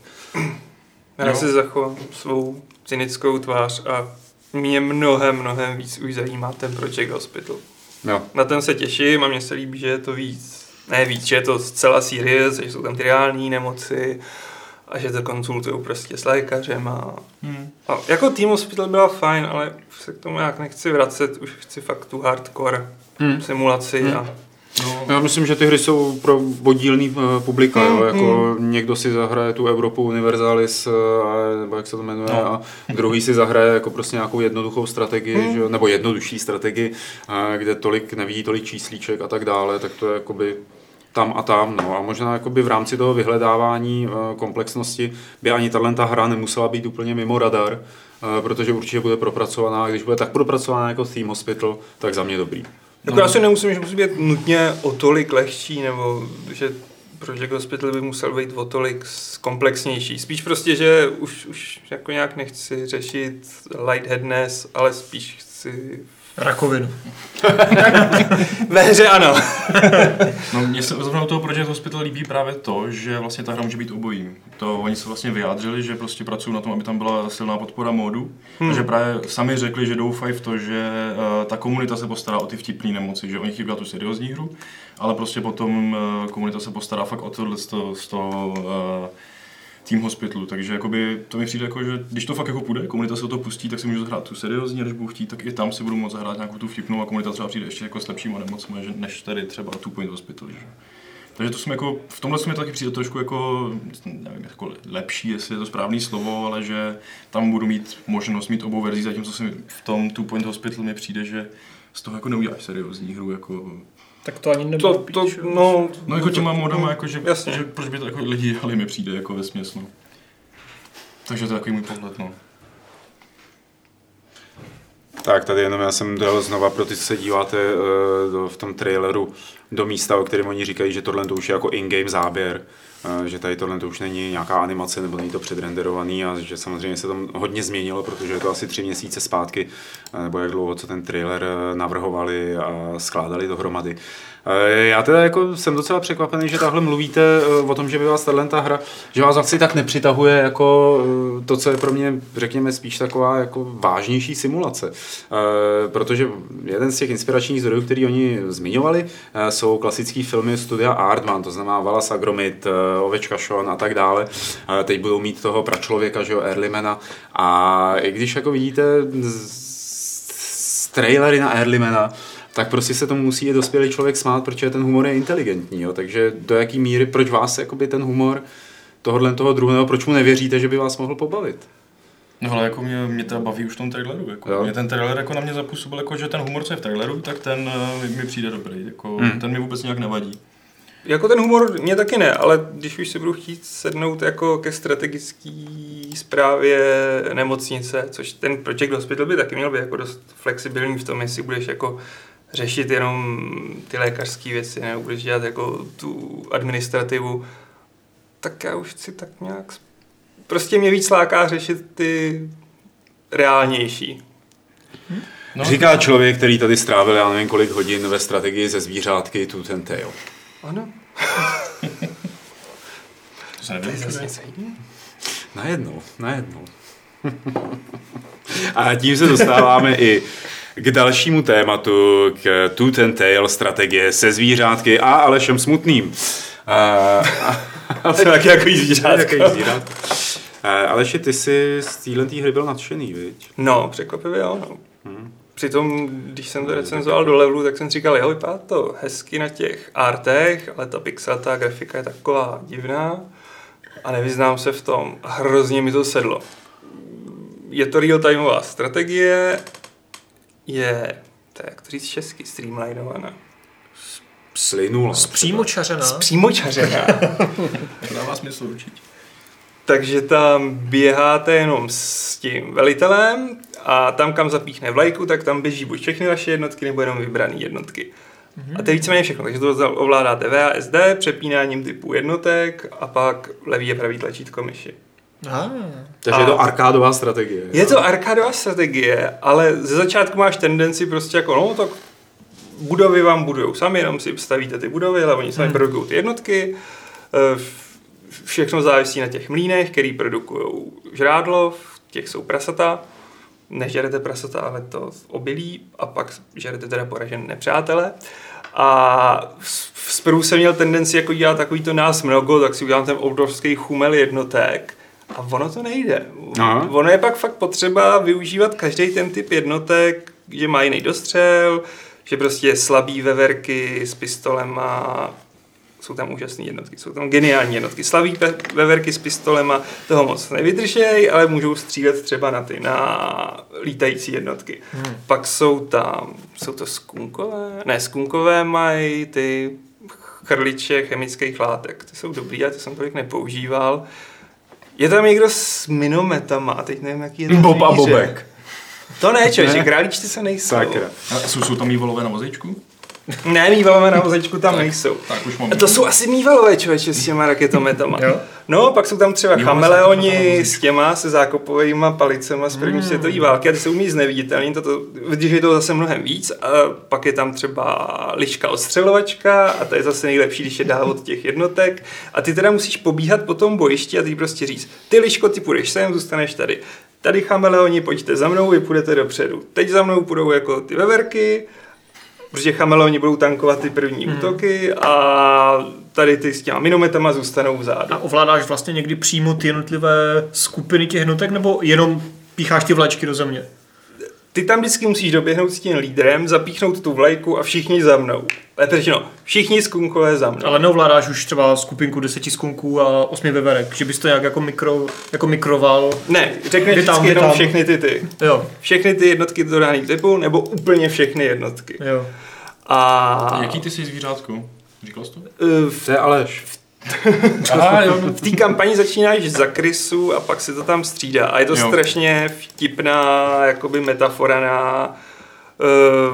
Já Jo. si zachovám svou cynickou tvář a mě mnohem, mnohem víc už zajímá ten Project Hospital. Jo. Na ten se těším a mně se líbí, že je to víc, ne víc, že je to zcela serious, že jsou tam ty reální nemoci a že to konzultují prostě s lékařem a, Hmm. a jako Team Hospital byla fajn, ale už se k tomu nějak nechci vracet, už chci fakt tu hardcore Hmm. simulaci Hmm. a No, Já myslím, že ty hry jsou pro podílný eh, publika, jo? Mm, jako někdo si zahraje tu Evropu Universalis, eh, a- nebo jak se to jmenuje, No. a druhý si zahraje jako prostě nějakou jednoduchou strategii, Mm. že? nebo jednodušší strategii, a kde tolik nevidí tolik číslíček a tak dále, tak to je jakoby tam a tam, no a možná jakoby v rámci toho vyhledávání eh, komplexnosti by ani ta hra nemusela být úplně mimo radar, eh, protože určitě bude propracovaná, když bude tak propracovaná jako Theme Hospital, tak za mě dobrý. Jako já si nemusím, že musí být nutně o tolik lehčí, nebo že Project Hospital by musel být o tolik komplexnější. Spíš prostě, že už, už jako nějak nechci řešit lightheadness, ale spíš chci... Rakovinu. *laughs* Ve hře ano. No, mně se zrovna u toho Project Hospital líbí právě to, že vlastně ta hra může být obojím. To oni se vlastně vyjádřili, že prostě pracují na tom, aby tam byla silná podpora módu. Hmm. Že právě sami řekli, že doufají v to, že uh, ta komunita se postará o ty vtipné nemoci, že oni chtějí dělat tu seriózní hru, ale prostě potom uh, komunita se postará fakt o tohle z toho, z toho uh, Team Hospitalu, takže jakoby to mi přijde jako, že když to fakt jako půjde, komunita se to pustí, tak si můžu zahrát tu seriózní, a když budu chtít, tak i tam si budu moct zahrát nějakou tu vtipnou a komunita třeba přijde ještě jako s lepšíma nemocmi, než tady třeba Two Point Hospital. Že? Takže to jsem jako, v tomhle mi taky přijde trošku jako, nevím, jako lepší, jestli je to správný slovo, ale že tam budu mít možnost mít obou verzí, zatímco se mi v tom Two Point Hospital mi přijde, že z toho jako neuděláš seriózní hru, jako Tak to ani nebylo To, to, no, No jako těma modama, jako, že, Jasně. že proč by to jako lidi dělali, mi přijde jako ve no. Takže to je takový můj pohled, no. Tak tady jenom já jsem dal znova pro ty, co se díváte eh, v tom traileru do místa, o kterém oni říkají, že tohle to už je jako in-game záběr, že tady tohle to už není nějaká animace nebo není to předrenderovaný a že samozřejmě se tam hodně změnilo, protože je to asi tři měsíce zpátky, eh, nebo jak dlouho, co ten trailer eh, navrhovali a skládali dohromady. Eh, Já teda jako jsem docela překvapený, že takhle mluvíte eh, o tom, že by vás tahle ta hra, že vás asi tak nepřitahuje jako eh, to, co je pro mě, řekněme, spíš taková jako vážnější simulace. Eh, Protože jeden z těch inspiračních zdrojů, který oni zmiňovali, eh, jsou klasické filmy studia Artman, to znamená Wallace Agromit, eh, Ovečka Sean a tak dále. Eh, Teď budou mít toho pračlověka, že jo, Erlimena. A i když jako vidíte z- trailery na Erlimena, tak prostě se tomu musí i dospělý člověk smát, protože ten humor je inteligentní. Jo? Takže do jaký míry, proč vás jakoby ten humor tohohle toho druhého, proč mu nevěříte, že by vás mohl pobavit? No ale jako mě, mě teda baví už v tom traileru, jako. Jo. Mě ten trailer jako na mě zapůsobil, jako, že ten humor, co je v traileru, tak ten uh, mi, mi přijde dobrý, jako, Hmm. ten mi vůbec nějak nevadí. Jako ten humor mě taky ne, ale když už si budu chtít sednout jako ke strategické zprávě nemocnice, což ten Project Hospital by taky měl být jako dost flexibilní v tom, jestli budeš jako řešit jenom ty lékařské věci, nebo budeš dělat jako tu administrativu, tak já už chci tak nějak... Prostě mě víc láká řešit ty reálnější. No, Říká člověk, který tady strávil, já nevím kolik hodin ve strategii ze zvířátky tu ten tail. Ano, to se jiného. Najednou, najednou. A tím se dostáváme i k dalšímu tématu, k Tooth and Tail strategie se zvířátky a Alešem Smutným. A, a, a to taky jako zvířátko. Aleši, ty jsi z téhle hry byl nadšený, viď? No, překvapivě jo, no. Přitom, když jsem to recenzoval do levelu, tak jsem si říkal, jo, vypadá to hezky na těch artech, ale ta pixelátá grafika je taková divná a nevyznám se v tom. Hrozně mi to sedlo. Je to real-timeová strategie, je, to je, jak to říct česky, streamlinovaná. Slynula. Zpřímočařená. Přímočařená. To *laughs* dává smysl určitě. Takže tam běháte jenom s tím velitelem a tam, kam zapíchne vlajku, tak tam běží buď všechny vaše jednotky, nebo jenom vybrané jednotky. A to je víceméně všechno, takže to ovládáte VASD, přepínáním typu jednotek a pak levý a pravý tlačítko myši. Ah. Takže A- je to arkádová strategie. Je to arkádová strategie, ale ze začátku máš tendenci prostě jako, no tak budovy vám budujou sami, jenom si stavíte ty budovy, ale oni sami hmm. produkují ty jednotky. Eh, Všechno závisí na těch mlínech, který produkují žrádlo, v těch jsou prasata. Nežerete prasata, ale to obilí a pak žerete teda poražené nepřátele. A zprvu jsem měl tendenci jako dělat takový to nás mnogo, tak si udělám ten obrovský chumel jednotek. A ono to nejde. Aha. Ono je pak fakt potřeba využívat každý ten typ jednotek, že má jiný dostřel, že prostě slabý veverky s pistolem a jsou tam úžasné jednotky, jsou tam geniální jednotky. Slaví pe- veverky s pistolema toho moc nevydržej, ale můžou střílet třeba na ty, na lítající jednotky. Hmm. Pak jsou tam, jsou to skunkové? Ne, skunkové mají ty chrliče chemických látek. Ty jsou dobrý, já to jsem tolik nepoužíval. Je tam někdo s minometama, a teď nevím, jaký je to Bob a. Bobek. To ne, člověče, králíčci se nejsou. Sakra. A jsou, jsou tam mývolové na vozečku? *laughs* Ne, mývalové na vozečku tam nejsou. Tak už mám. A to jsou asi mývalové člověče s těma raketometama. Jo. No, pak jsou tam třeba Mývalové chameleoni s těma se zákopovými palicema z první světové války a ty se umí zneviditelný, toto, když je to zase mnohem víc. A pak je tam třeba liška odstřelovačka a to je zase nejlepší, když je dál od těch jednotek. A ty teda musíš pobíhat po tom bojišti a ty prostě říct, ty liško, ty půjdeš sem, zůstaneš tady. Tady chameleoni, pojďte za mnou, vy půjdete dopředu. Teď za mnou půjdou jako ty veverky, protože chameleoni budou tankovat ty první hmm. útoky a tady ty s těma minometama zůstanou vzadu. A ovládáš vlastně někdy přímo ty jednotlivé skupiny těch jednotek, nebo jenom pícháš ty vlačky do země? Ty tam vždycky musíš doběhnout s tím lídrem, zapíchnout tu vlajku a všichni za mnou. Lépe řečeno, všichni skunkové za mnou. Ale neovládáš už třeba skupinku deseti skunků a osmi veverek, že bys to nějak jako, mikro, jako mikroval. Ne, řekneš tam, vždycky vy jenom tam. všechny ty ty. Jo, Všechny ty jednotky do daných typu, nebo úplně všechny jednotky. jo. A Jaký ty jsi zvířátko? Říkal jsi to? eh, v, To je Aleš. *laughs* Aha, jo. v té kampani začínáš za krysu a pak se to tam střídá. A je to Jo. strašně vtipná jakoby metafora na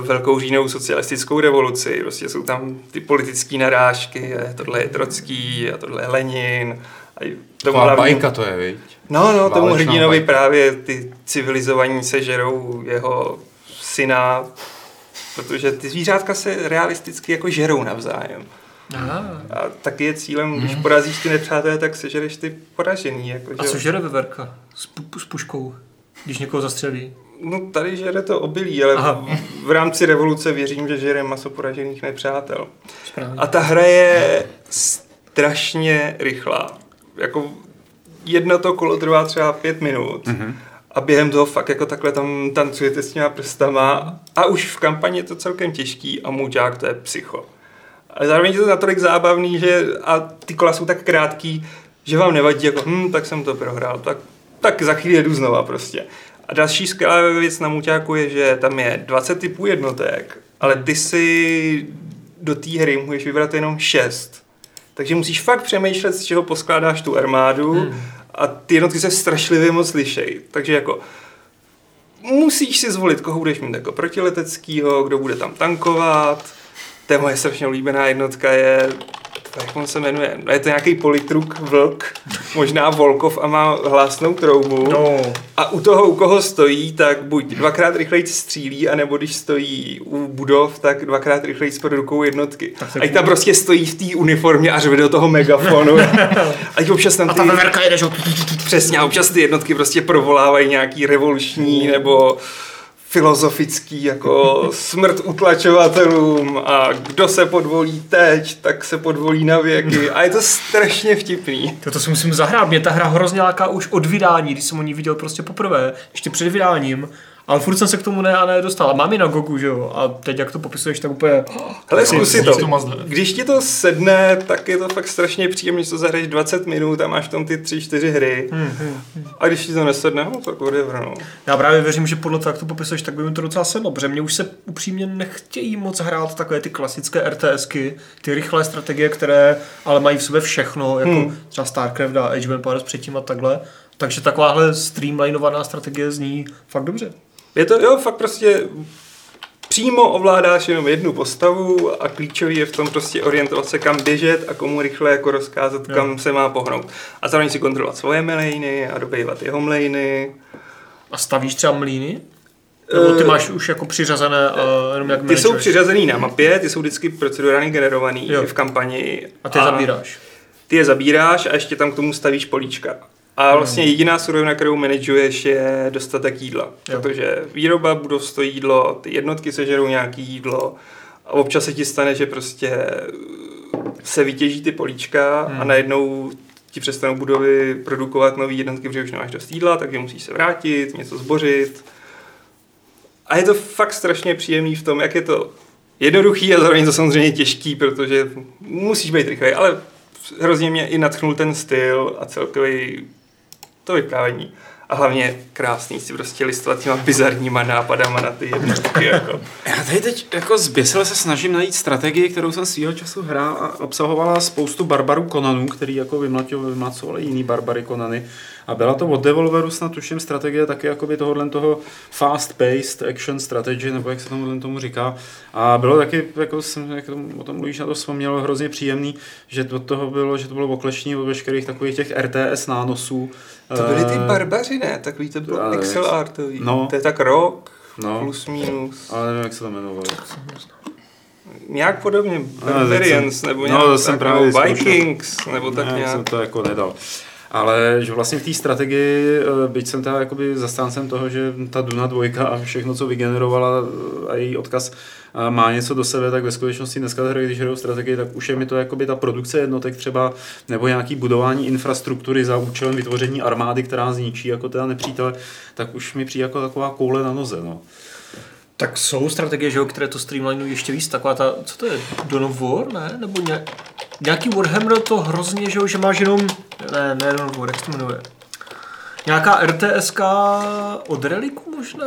velkou říjnovou socialistickou revoluci. Prostě jsou tam ty politické narážky, a tohle je Trocký a tohle je Lenin. A tomu hlavnímu- bajka to je, viď? No, no, tomu hrdinovi bajka. právě ty civilizovaní sežerou jeho syna, protože ty zvířátka se realisticky jako žerou navzájem. Aha. A taky je cílem, když porazíš ty nepřátelé, tak sežereš ty poražený. Jako, A že- co žere veverka? S, pu- s puškou, když někoho zastřelí. No tady žere to obilí, ale Aha. v, v rámci revoluce věřím, že žere maso poražených nepřátel. Správně. A ta hra je strašně rychlá. Jako jedno to kolo trvá třeba pět minut. Mm-hmm. A během toho fakt jako takhle tam tancujete s těma prstama a už v kampani je to celkem těžký a muťák to je psycho. Ale zároveň je to natolik zábavný, že a ty kola jsou tak krátký, že vám nevadí, jako hm, tak jsem to prohrál, tak, tak za chvíli jedu znova prostě. A další skvělá věc na muťáku je, že tam je 20 typů jednotek, ale ty si do té hry můžeš vybrat jenom 6. Takže musíš fakt přemýšlet, z čeho poskládáš tu armádu hmm. a ty jednotky se strašlivě moc lišej. Takže jako musíš si zvolit, koho budeš mít jako protileteckýho, kdo bude tam tankovat. To je moje strašně oblíbená jednotka, je, jak on se jmenuje, no je to nějaký politruk vlk, možná Volkov a má hlásnou troubu. No, A u toho, u koho stojí, tak buď dvakrát rychleji střílí, anebo když stojí u budov, tak dvakrát rychleji produkují jednotky. to A jak tam prostě stojí v té uniformě a řve do toho megafonu. *laughs* a občas tam a ty, ta veverka jede, že jo? přesně, a občas ty jednotky prostě provolávají nějaký revoluční nebo filozofický jako smrt utlačovatelům a kdo se podvolí teď, tak se podvolí na věky a je to strašně vtipný. To, to si musím zahrát. Mě ta hra hrozně láká už od vydání, když jsem o ní viděl prostě poprvé, ještě před vydáním. Ale furt jsem se k tomu ne a ne dostal. A mám ji na Gogu, že jo? A teď, jak to popisuješ, tak úplně... Hele, zkus si to. Když ti to sedne, tak je to fakt strašně příjemné, že to zahraješ 20 minut a máš v tom ty 3-4 hry. A když ti to nesedne, no tak whatever, no. Já právě věřím, že podle toho, jak to popisuješ, tak by mi to docela sedlo, protože mě už se upřímně nechtějí moc hrát takové ty klasické RTSky, ty rychlé strategie, které ale mají v sobě všechno, jako hmm. třeba StarCraft a Age of Empires předtím a takhle. Takže takováhle streamlinovaná strategie zní fakt dobře. Je to, jo, fakt prostě přímo ovládáš jenom jednu postavu a klíčový je v tom prostě orientovat se kam běžet a komu rychle jako rozkázat, Jo. kam se má pohnout. A zároveň si kontrolovat svoje mlejny a dobývat jeho mlejny. A stavíš třeba mlíny? Nebo ty Eh, máš už jako přiřazené a jenom jak Ty jsou přiřazený na mapě, ty jsou vždycky procedurálně generovaný Jo. v kampani. A ty je zabíráš. Ty je zabíráš a ještě tam k tomu stavíš políčka. A vlastně jediná surovina, kterou manažuješ, je dostatek jídla. Jo. Protože výroba budov stojí jídlo, ty jednotky sežerou nějaký jídlo a občas se ti stane, že prostě se vytěží ty políčka a Hmm. najednou ti přestanou budovy produkovat nové jednotky, protože už nemáš dost jídla, takže musíš se vrátit, něco zbořit. A je to fakt strašně příjemný v tom, jak je to jednoduchý a zároveň to samozřejmě těžký, protože musíš být rychlej, ale hrozně mě i natchnul ten styl a celkový to vyprávění. A hlavně krásný si prostě listovat těma bizarníma nápadama na ty jednotky. Jako. *laughs* Já tady teď jako zběsile se snažím najít strategii, kterou jsem svýho času hrál a obsahovala spoustu barbarů Konanů, který jako vymlacovali jiný barbary Konany. A byla to od Devolveru snad tuším strategie taky jakoby tohohle toho fast-paced action strategy, nebo jak se tomu tomu říká. A bylo taky, jako jsem, jak tomu, o tom Luíš na to vzpomněl, hrozně příjemný, že od toho bylo, že to bylo okleštění od veškerých takových těch RTS nánosů. To byly ty Eh, barbaři, ne? Takový to bylo Excel jak- artový. No. To je tak rok, No. plus minus. Ale nevím, jak se to jmenovalo. Nějak podobně. No, Barbarians, teď nebo nějak no, to jsem tak, právě. Vikings, nebo tak ne, nějak. jsem to jako nedal. Ale že vlastně v té strategii, eh, byť jsem teda jakoby zastáncem toho, že ta Duna dvojka a všechno, co vygenerovala a její odkaz má něco do sebe, tak ve skutečnosti dneska hry, když hrajou strategii, tak už je mi to jakoby ta produkce jednotek třeba, nebo nějaký budování infrastruktury za účelem vytvoření armády, která zničí jako teda nepřítele, tak už mi přijde jako taková koule na noze. No. Tak jsou strategie, že jo, které to streamlinují ještě víc. Taková ta, co to je, Dawn of War, ne? Nebo ně, nějaký Warhammer to hrozně, že že máš jenom, ne, ne of War, jak se to jmenuje? Nějaká RTSK od Reliku možná?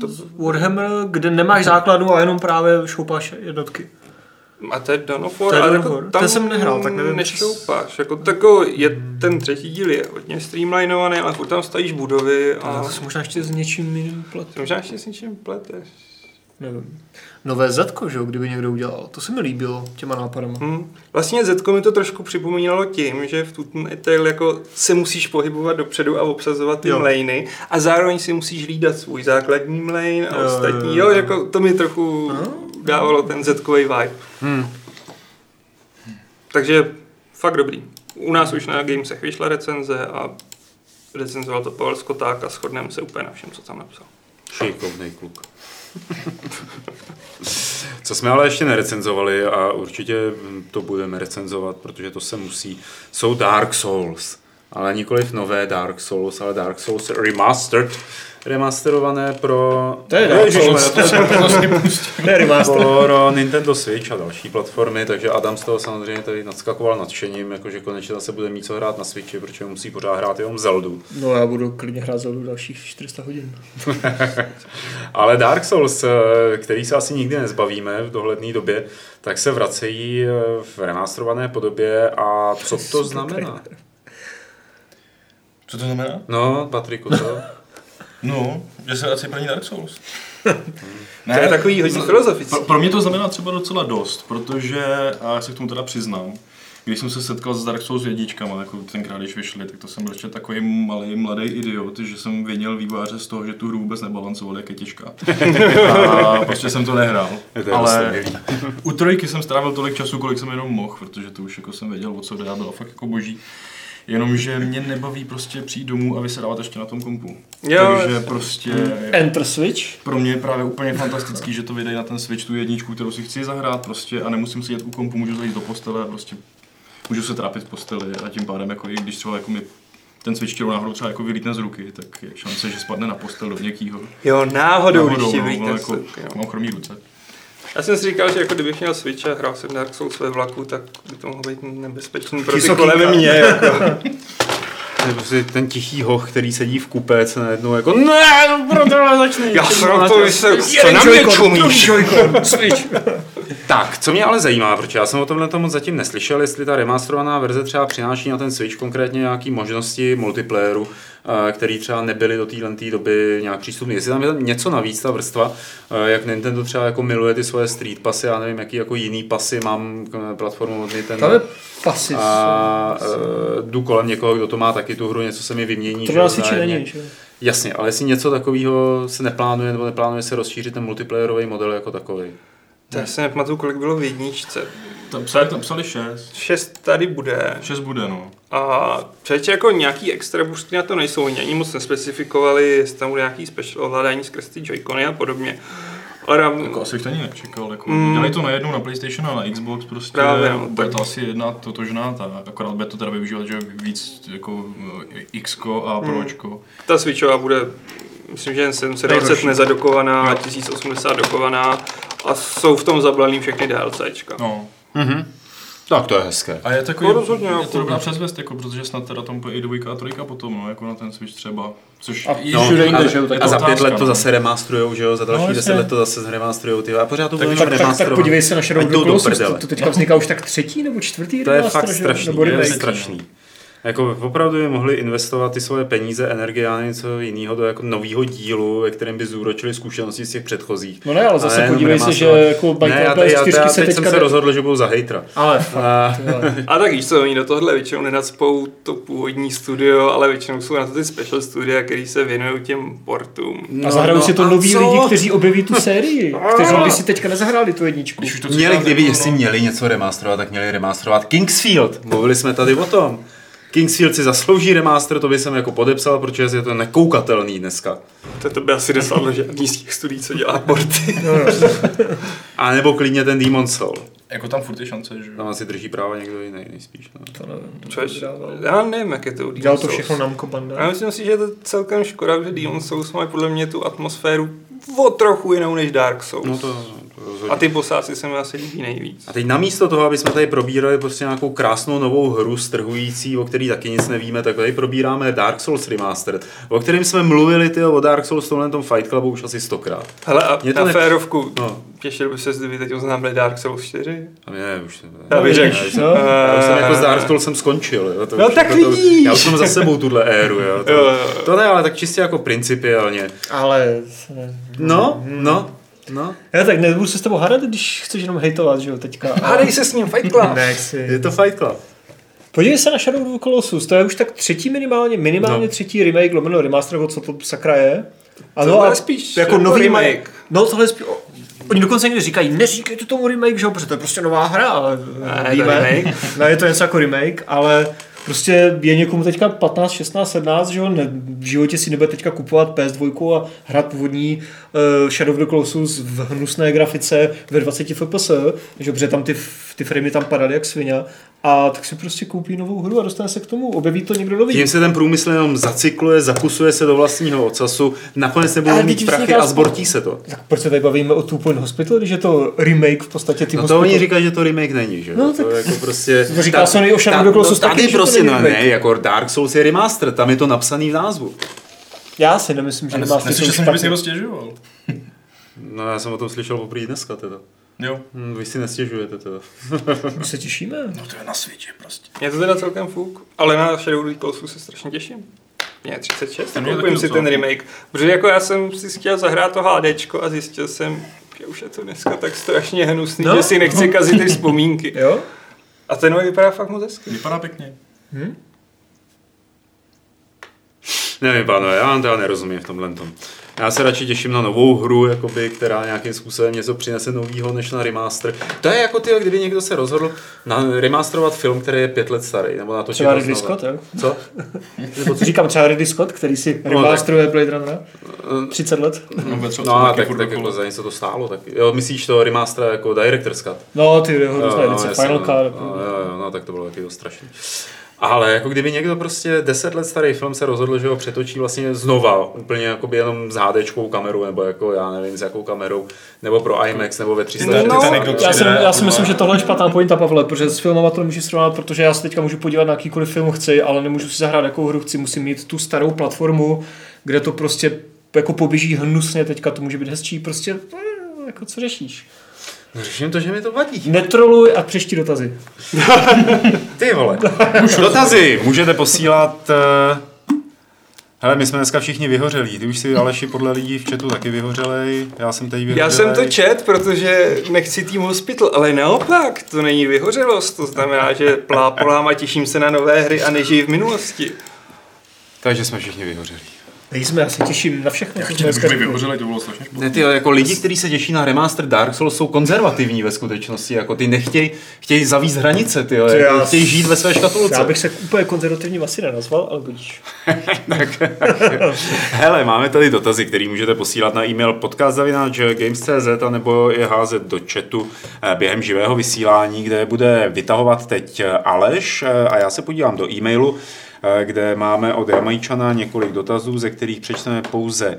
To- Warhammer, kde nemáš základnu a jenom právě šoupáš jednotky. A to je Dawn of War, ale jako tam Ten jsem nehrál, tak nevím, Nešoupáš, jako tako je, ten třetí díl je hodně streamlinovaný, ale furt tam stavíš budovy A a... to se možná ještě s něčím jiným plet. Možná ještě s něčím pleteš. Nevím. Nové Zetko, že jo, kdyby někdo udělal. To se mi líbilo, těma nápadama. Hmm. Vlastně Zetko mi to trošku připomínalo tím, že v Tutel jako se musíš pohybovat dopředu a obsazovat ty Jo. mlejny a zároveň si musíš hlídat svůj základní mlejn a Jo, ostatní. jo, Jo, jo. jako to mi trochu dávalo ten Zetkový vibe. Hmm. Takže fakt dobrý. U nás už na Gamesech vyšla recenze a recenzoval to Pavel Skoták a shodneme se úplně na všem, co tam napsal. Šikovný kluk. *laughs* Co jsme ale ještě nerecenzovali a určitě to budeme recenzovat, protože to se musí, jsou Dark Souls. Ale nikoliv nové Dark Souls, ale Dark Souls Remastered. Remasterované pro... To je *laughs* pro Nintendo Switch a další platformy, takže Adam z toho samozřejmě tady nadskakoval nadšením, jakože konečně zase bude mít co hrát na Switchi, protože musí pořád hrát jenom Zeldu. No já budu klidně hrát Zeldu dalších 400 hodin. *laughs* Ale Dark Souls, eh, který se asi nikdy nezbavíme v dohledné době, tak se vracejí eh, v remasterované podobě a co to znamená? Co to znamená? No, Patriku, to? No, že se vrací první Dark Souls. *laughs* To je takový hodně filozofický. Pro, pro mě to znamená třeba docela dost, protože, a já se k tomu teda přiznám, když jsem se setkal s Dark Souls jedničkama, jako tenkrát, když vyšli, tak to jsem byl ještě takový malý, mladý idiot, že jsem vinil vývojáře z toho, že tu hru vůbec nebalancoval, jak je těžká. *laughs* A prostě jsem to nehrál. *laughs* To Ale milý. u trojky jsem strávil tolik času, kolik jsem jenom mohl, protože to už jako jsem věděl, o co jde a bylo fakt jako boží. Jenomže mě nebaví prostě přijít domů a vysedávat ještě na tom kompu. Jo. Takže prostě Enter Switch? pro mě je právě úplně fantastický, že to vydají na ten Switch tu jedničku, kterou si chci zahrát prostě a nemusím sedět u kompu, můžu zajít do postele a prostě můžu se trápit v posteli a tím pádem jako i když třeba jako mi ten Switch kterou náhodou třeba jako vylítne z ruky, tak je šance, že spadne na postel do někýho. Jo, náhodou, když ti no, vylítne jako, sluk, jo. mám chromý ruce. Já jsem si říkal, že jako kdybych měl Switch a hrál jsem Dark Souls ve vlaku, tak by to mohlo být nebezpečný pro ty kolem mě. Jako. *laughs* Si ten tichý hoch, který sedí v kupé, se najednou jako ne, proto začne. Já jsem to, se, co na mě čumíš? Switch. *laughs* Tak, co mě ale zajímá, protože já jsem o tomhle tomu zatím neslyšel, jestli ta remasterovaná verze třeba přináší na ten Switch konkrétně nějaké možnosti multiplayeru, eh, který třeba nebyly do téhle doby nějak přístupné. Jestli tam je tam něco navíc, ta vrstva, eh, jak Nintendo třeba jako miluje ty svoje street pasy, já nevím, jaký jako jiný pasy mám k- platformu od Nintendo. Tam je pasy. a uh, jdu kolem někoho, kdo to má taky tu hru, něco se mi vymění. To či vzájemně. není, že? Jasně, ale jestli něco takového se neplánuje nebo neplánuje se rozšířit ten multiplayerový model jako takový. Já se nepamatuju, kolik bylo v jedničce. Tam psali, tam psali 6. Šest tady bude. 6 bude, no. A přece jako nějaký extra boosty na to nejsou, oni ani moc nespecifikovali, jestli tam bude nějaký special ovládání skrz ty Joy-Cony a podobně. Ale dám, Jako asi bych to ani nečekal. Jako, Mm. mm. Dělají to najednou na PlayStation a na Xbox prostě. Právě, no, bude tak- to asi jedna totožná, ta, akorát bude to teda využívat že víc jako eh, X a Pročko. ta Switchová bude, myslím, že jen 720 Nejhorší. nezadokovaná, Jo. 1080 dokovaná a jsou v tom zablaný všechny DLCčka. No. Tak to je hezké. A je takový, No, rozhodně, je jako- to dobrá předzvěst, jako, protože snad teda tam bude i dvojka a trojka potom, no, jako na ten Switch třeba. Což A i No, všude jinde, a, že jo, tak a je za pět let to no. zase remasterujou, že jo, za další No, deset let to zase zremasterujou, ty a pořád to Tak, tak, tak, tak podívej se na Shadow of the Colossus, to, to teďka vzniká už tak třetí nebo čtvrtý To je fakt že? strašný, je strašný. Jako opravdu by mohli investovat ty svoje peníze, energie a něco jiného do jako nového dílu, ve kterém by zúročili zkušenosti z těch předchozích. No ne, ale zase jenom podívej se, že jako ne, Michael já, já, 4 já, se teď jsem se rozhodl, že budou za hejtra. Ale fakt, A. A tak víš co, oni do tohle většinou nenacpou to původní studio, ale většinou jsou na to ty special studia, který se věnují těm portům. A zahrajou si to a noví co? lidi, kteří objeví tu sérii, *laughs* kteří by si teďka nezahráli tu jedničku. Když už to Měli, kdyby, jestli no, měli něco remasterovat, tak měli remasterovat Kingsfield. Mluvili jsme tady o tom. Kingsfield si zaslouží remaster, to by jsem jako podepsal, protože je to nekoukatelný dneska. To, to by asi nesadlo žádný z těch studií, co dělá porty. A nebo klidně ten Demon Soul. Jako tam furt je šance, že jo. Tam asi drží práva někdo jiný, nejspíš. No. To nevím, vydával. já nevím, jak je to u Demon's Dělal to Souls. všechno Namco Já Bandai. myslím si, že je to celkem škoda, že Demon Souls mají podle mě tu atmosféru o trochu jinou než Dark Souls. No to, to rozhodně. A ty posáci se mi asi líbí nejvíc. A teď namísto toho, aby jsme tady probírali prostě nějakou krásnou novou hru strhující, o který taky nic nevíme, tak tady probíráme Dark Souls Remastered, o kterém jsme mluvili ty o Dark Souls v tomhle tom Fight Clubu už asi stokrát. Hele, a Mě to na ne- férovku, No. těšil by se, kdyby teď oznámili Dark Souls 4? A mě ne, už Já bych řekl. já, jsem, no. já už jsem jako s Dark Souls jsem skončil. Jo, to No už, tak jako to, vidíš. Já už mám za sebou tuhle éru. Jo, to, jo, jo. to ne, ale tak čistě jako principiálně. Ale... No, no, no. Já tak nebudu se s tebou hádat, když chceš jenom hejtovat, že jo, teďka. A- Hádej se s ním, Fight Club! Nechci. Je to Fight Club. Podívej se na Shadow of the Colossus, to je už tak třetí minimálně, minimálně No. třetí remake, lomeno remaster, nebo co to sakra je. A To no, a spíš jako jako nový remake. remake. No tohle je spíš, o- oni dokonce někdy říkají, neříkejte tomu remake, že jo, protože to je prostě nová hra, ale Ne, víme. remake. Ne, je to něco jako remake, ale prostě je někomu teďka 15, 16, 17, že jo, ne, v životě si nebude teďka kupovat PS2 a hrát původní uh, Shadow of the Colossus v hnusné grafice ve 20 fps, že protože tam ty, ty framey tam padaly jak svině a tak si prostě koupí novou hru a dostane se k tomu, objeví to někdo nový. Tím se ten průmysl jenom zacykluje, zakusuje se do vlastního ocasu, nakonec nebudou mít prachy a zbortí se to. Tak proč se tady bavíme o Two Point Hospital, když je to remake v podstatě ty No to hospital? oni říkají, že to remake není, že? jo? No, to tak- jako prostě... To říká ta- Sony o Shadow ta- of the Colossus no, taky, Tady to prostě, no ne, jako Dark Souls je remaster, tam je to napsaný v názvu. Já si nemyslím, že nes- Neslyšel jsem, že bys někdo stěžoval. No já jsem o tom slyšel poprvé dneska teda. Jo. Hm, vy si nestěžujete teda. *laughs* My se těšíme. No to je na Switchi prostě. Je to teda celkem fuk, ale na Shadow of the Colossus se strašně těším. Mě 36, Ten tak je koupím si ten remake. Protože jako já jsem si chtěl zahrát to HDčko a zjistil jsem, že už je to dneska tak strašně hnusný, No. že si nechci kazit ty vzpomínky. Jo? A ten nový vypadá fakt moc hezky. Vypadá pěkně. Nevím, pánové, já vám teda nerozumím v tomhle tom. Já se radši těším na novou hru, jakoby, která nějakým způsobem něco přinese novýho než na remaster. To je jako ty, kdyby někdo se rozhodl na remasterovat film, který je pět let starý, nebo na to Třeba Ridley Scott, jo? Co? Nebo co říkám třeba Ridley Scott, který si remasteruje Blade Runnera? 30 let? No, No, a tak, tak jako za něco to stálo. Tak, jo, myslíš to remaster jako Director's Cut? No, ty ho dostane Jo, edice jasně, Final no. Cut. No, jo, jo, no, tak to bylo taky dost strašný. Ale jako kdyby někdo prostě 10 let starý film se rozhodl, že ho přetočí vlastně znova, úplně jakoby jenom s HDčkou kamerou, nebo jako já nevím s jakou kamerou, nebo pro IMAX, nebo ve 300. Ty- ty No, anekdot Já si, já si myslím, že tohle je špatná pointa, Pavle, protože s filmama to nemůžu srovnat, protože já se teďka můžu podívat na jakýkoliv film chci, ale nemůžu si zahrát jakou hru chci, musím mít tu starou platformu, kde to prostě jako poběží hnusně, teďka to může být hezčí, prostě eh, jako co řešíš. Řeším to, že mi to vadí. Netroluj a příští dotazy. *laughs* Ty vole. Dotazy můžete posílat... Uh... Hele, my jsme dneska všichni vyhořelí. Ty už si Aleši podle lidí v chatu taky vyhořelej. Já jsem teď vyhořelej. Já jsem to čet, protože nechci tým hospital, ale naopak, to není vyhořelost, to znamená, že plápolám a těším se na nové hry a nežiji v minulosti. Takže jsme všichni vyhořelí. Nejsme, já se těším na všechno, co jsme vyhořeli, to bylo strašně. Ne, ty, jako lidi, kteří se těší na remaster Dark Souls, jsou konzervativní ve skutečnosti. Jako ty nechtějí chtějí zavíst hranice, ty, jo, jako já- chtějí žít ve své škatulce. Já bych se úplně konzervativním asi nenazval, ale budíš. *laughs* *laughs* Hele, máme tady dotazy, které můžete posílat na e-mail podcast.games.cz a nebo je házet do chatu eh, během živého vysílání, kde bude vytahovat teď eh, Aleš eh, a já se podívám do e-mailu, kde máme od Jamajčana několik dotazů, ze kterých přečteme pouze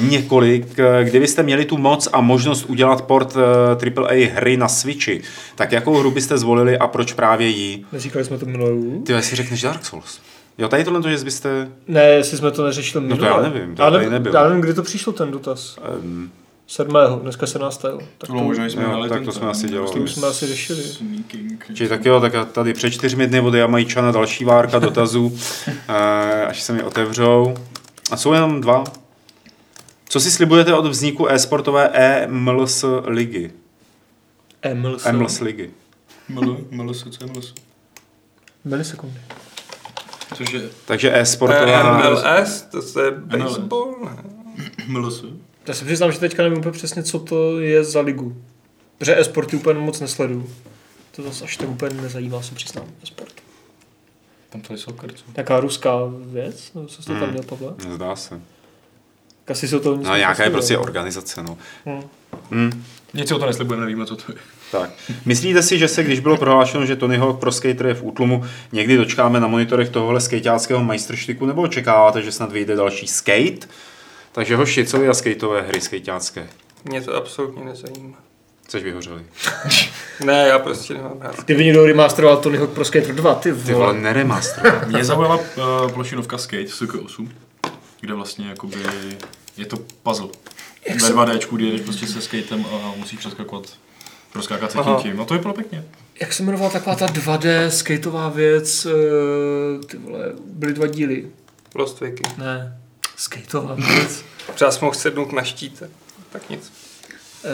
několik. Eh, Kdybyste měli tu moc a možnost udělat port eh, AAA hry na Switchi, tak jakou hru byste zvolili a proč právě ji? Neříkali jsme to minulou. Ty si řekneš Dark Souls. Jo, tady tohle, to, že byste... Ne, jestli jsme to neřešili No to minule. já nevím, to já, tady nevím, nebylo. já nevím, kdy to přišlo ten dotaz. Um, 7. dneska 17. Tak To to, bylo možná, jsme jo, tak to jsme asi dělali. to jsme asi řešili. Čili tak jo, tak tady před čtyřmi dny od Jamajčana další várka dotazů, *laughs* eh, až se mi otevřou. A jsou jenom dva. Co si slibujete od vzniku e-sportové EMLS ligy? MLS. EMLS ligy. Ml, ml, co je ml? Milisekundy. Což je Takže e-sportová... MLS, to je baseball? ne? Já se přiznám, že teďka nevím úplně přesně, co to je za ligu. Protože e-sporty úplně moc nesleduju. To zase až tak úplně nezajímá, se přiznám, e-sport. Tam tady soccer, co? Jaká ruská věc? No, co jsi to tam Hmm. měl, Pavle? Zdá se. Tak Asi se to nic No nějaká je prostě organizace, no. Hm. Hm. Nic o to neslibujeme, nevíme, co to je. Tak. Myslíte si, že se, když bylo prohlášeno, že Tony Hawk pro skater je v útlumu, někdy dočkáme na monitorech tohohle skejťáckého majstrštyku, nebo očekáváte, že snad vyjde další skate? Takže hoši, co vy a skateové hry skejťácké? Mě to absolutně nezajímá. Chceš vyhořeli? *laughs* Ne, já prostě nemám rád. Kdyby někdo remasteroval Tony Hawk Pro Skater 2, ty Ty vole, vole. neremaster. *laughs* Mě zaujala uh, plošinovka Skate SK8, kde vlastně jakoby je to puzzle. Ve 2D, kdy jedeš prostě se skatem a musíš přeskakovat, proskákat se tím tím. A to vypadalo pěkně. Jak se jmenovala taková ta 2D skateová věc? eh, Ty vole, byly dva díly. Lost Wiki. Ne, skateová věc. Třeba jsem mohl sednout na štíte. Tak nic.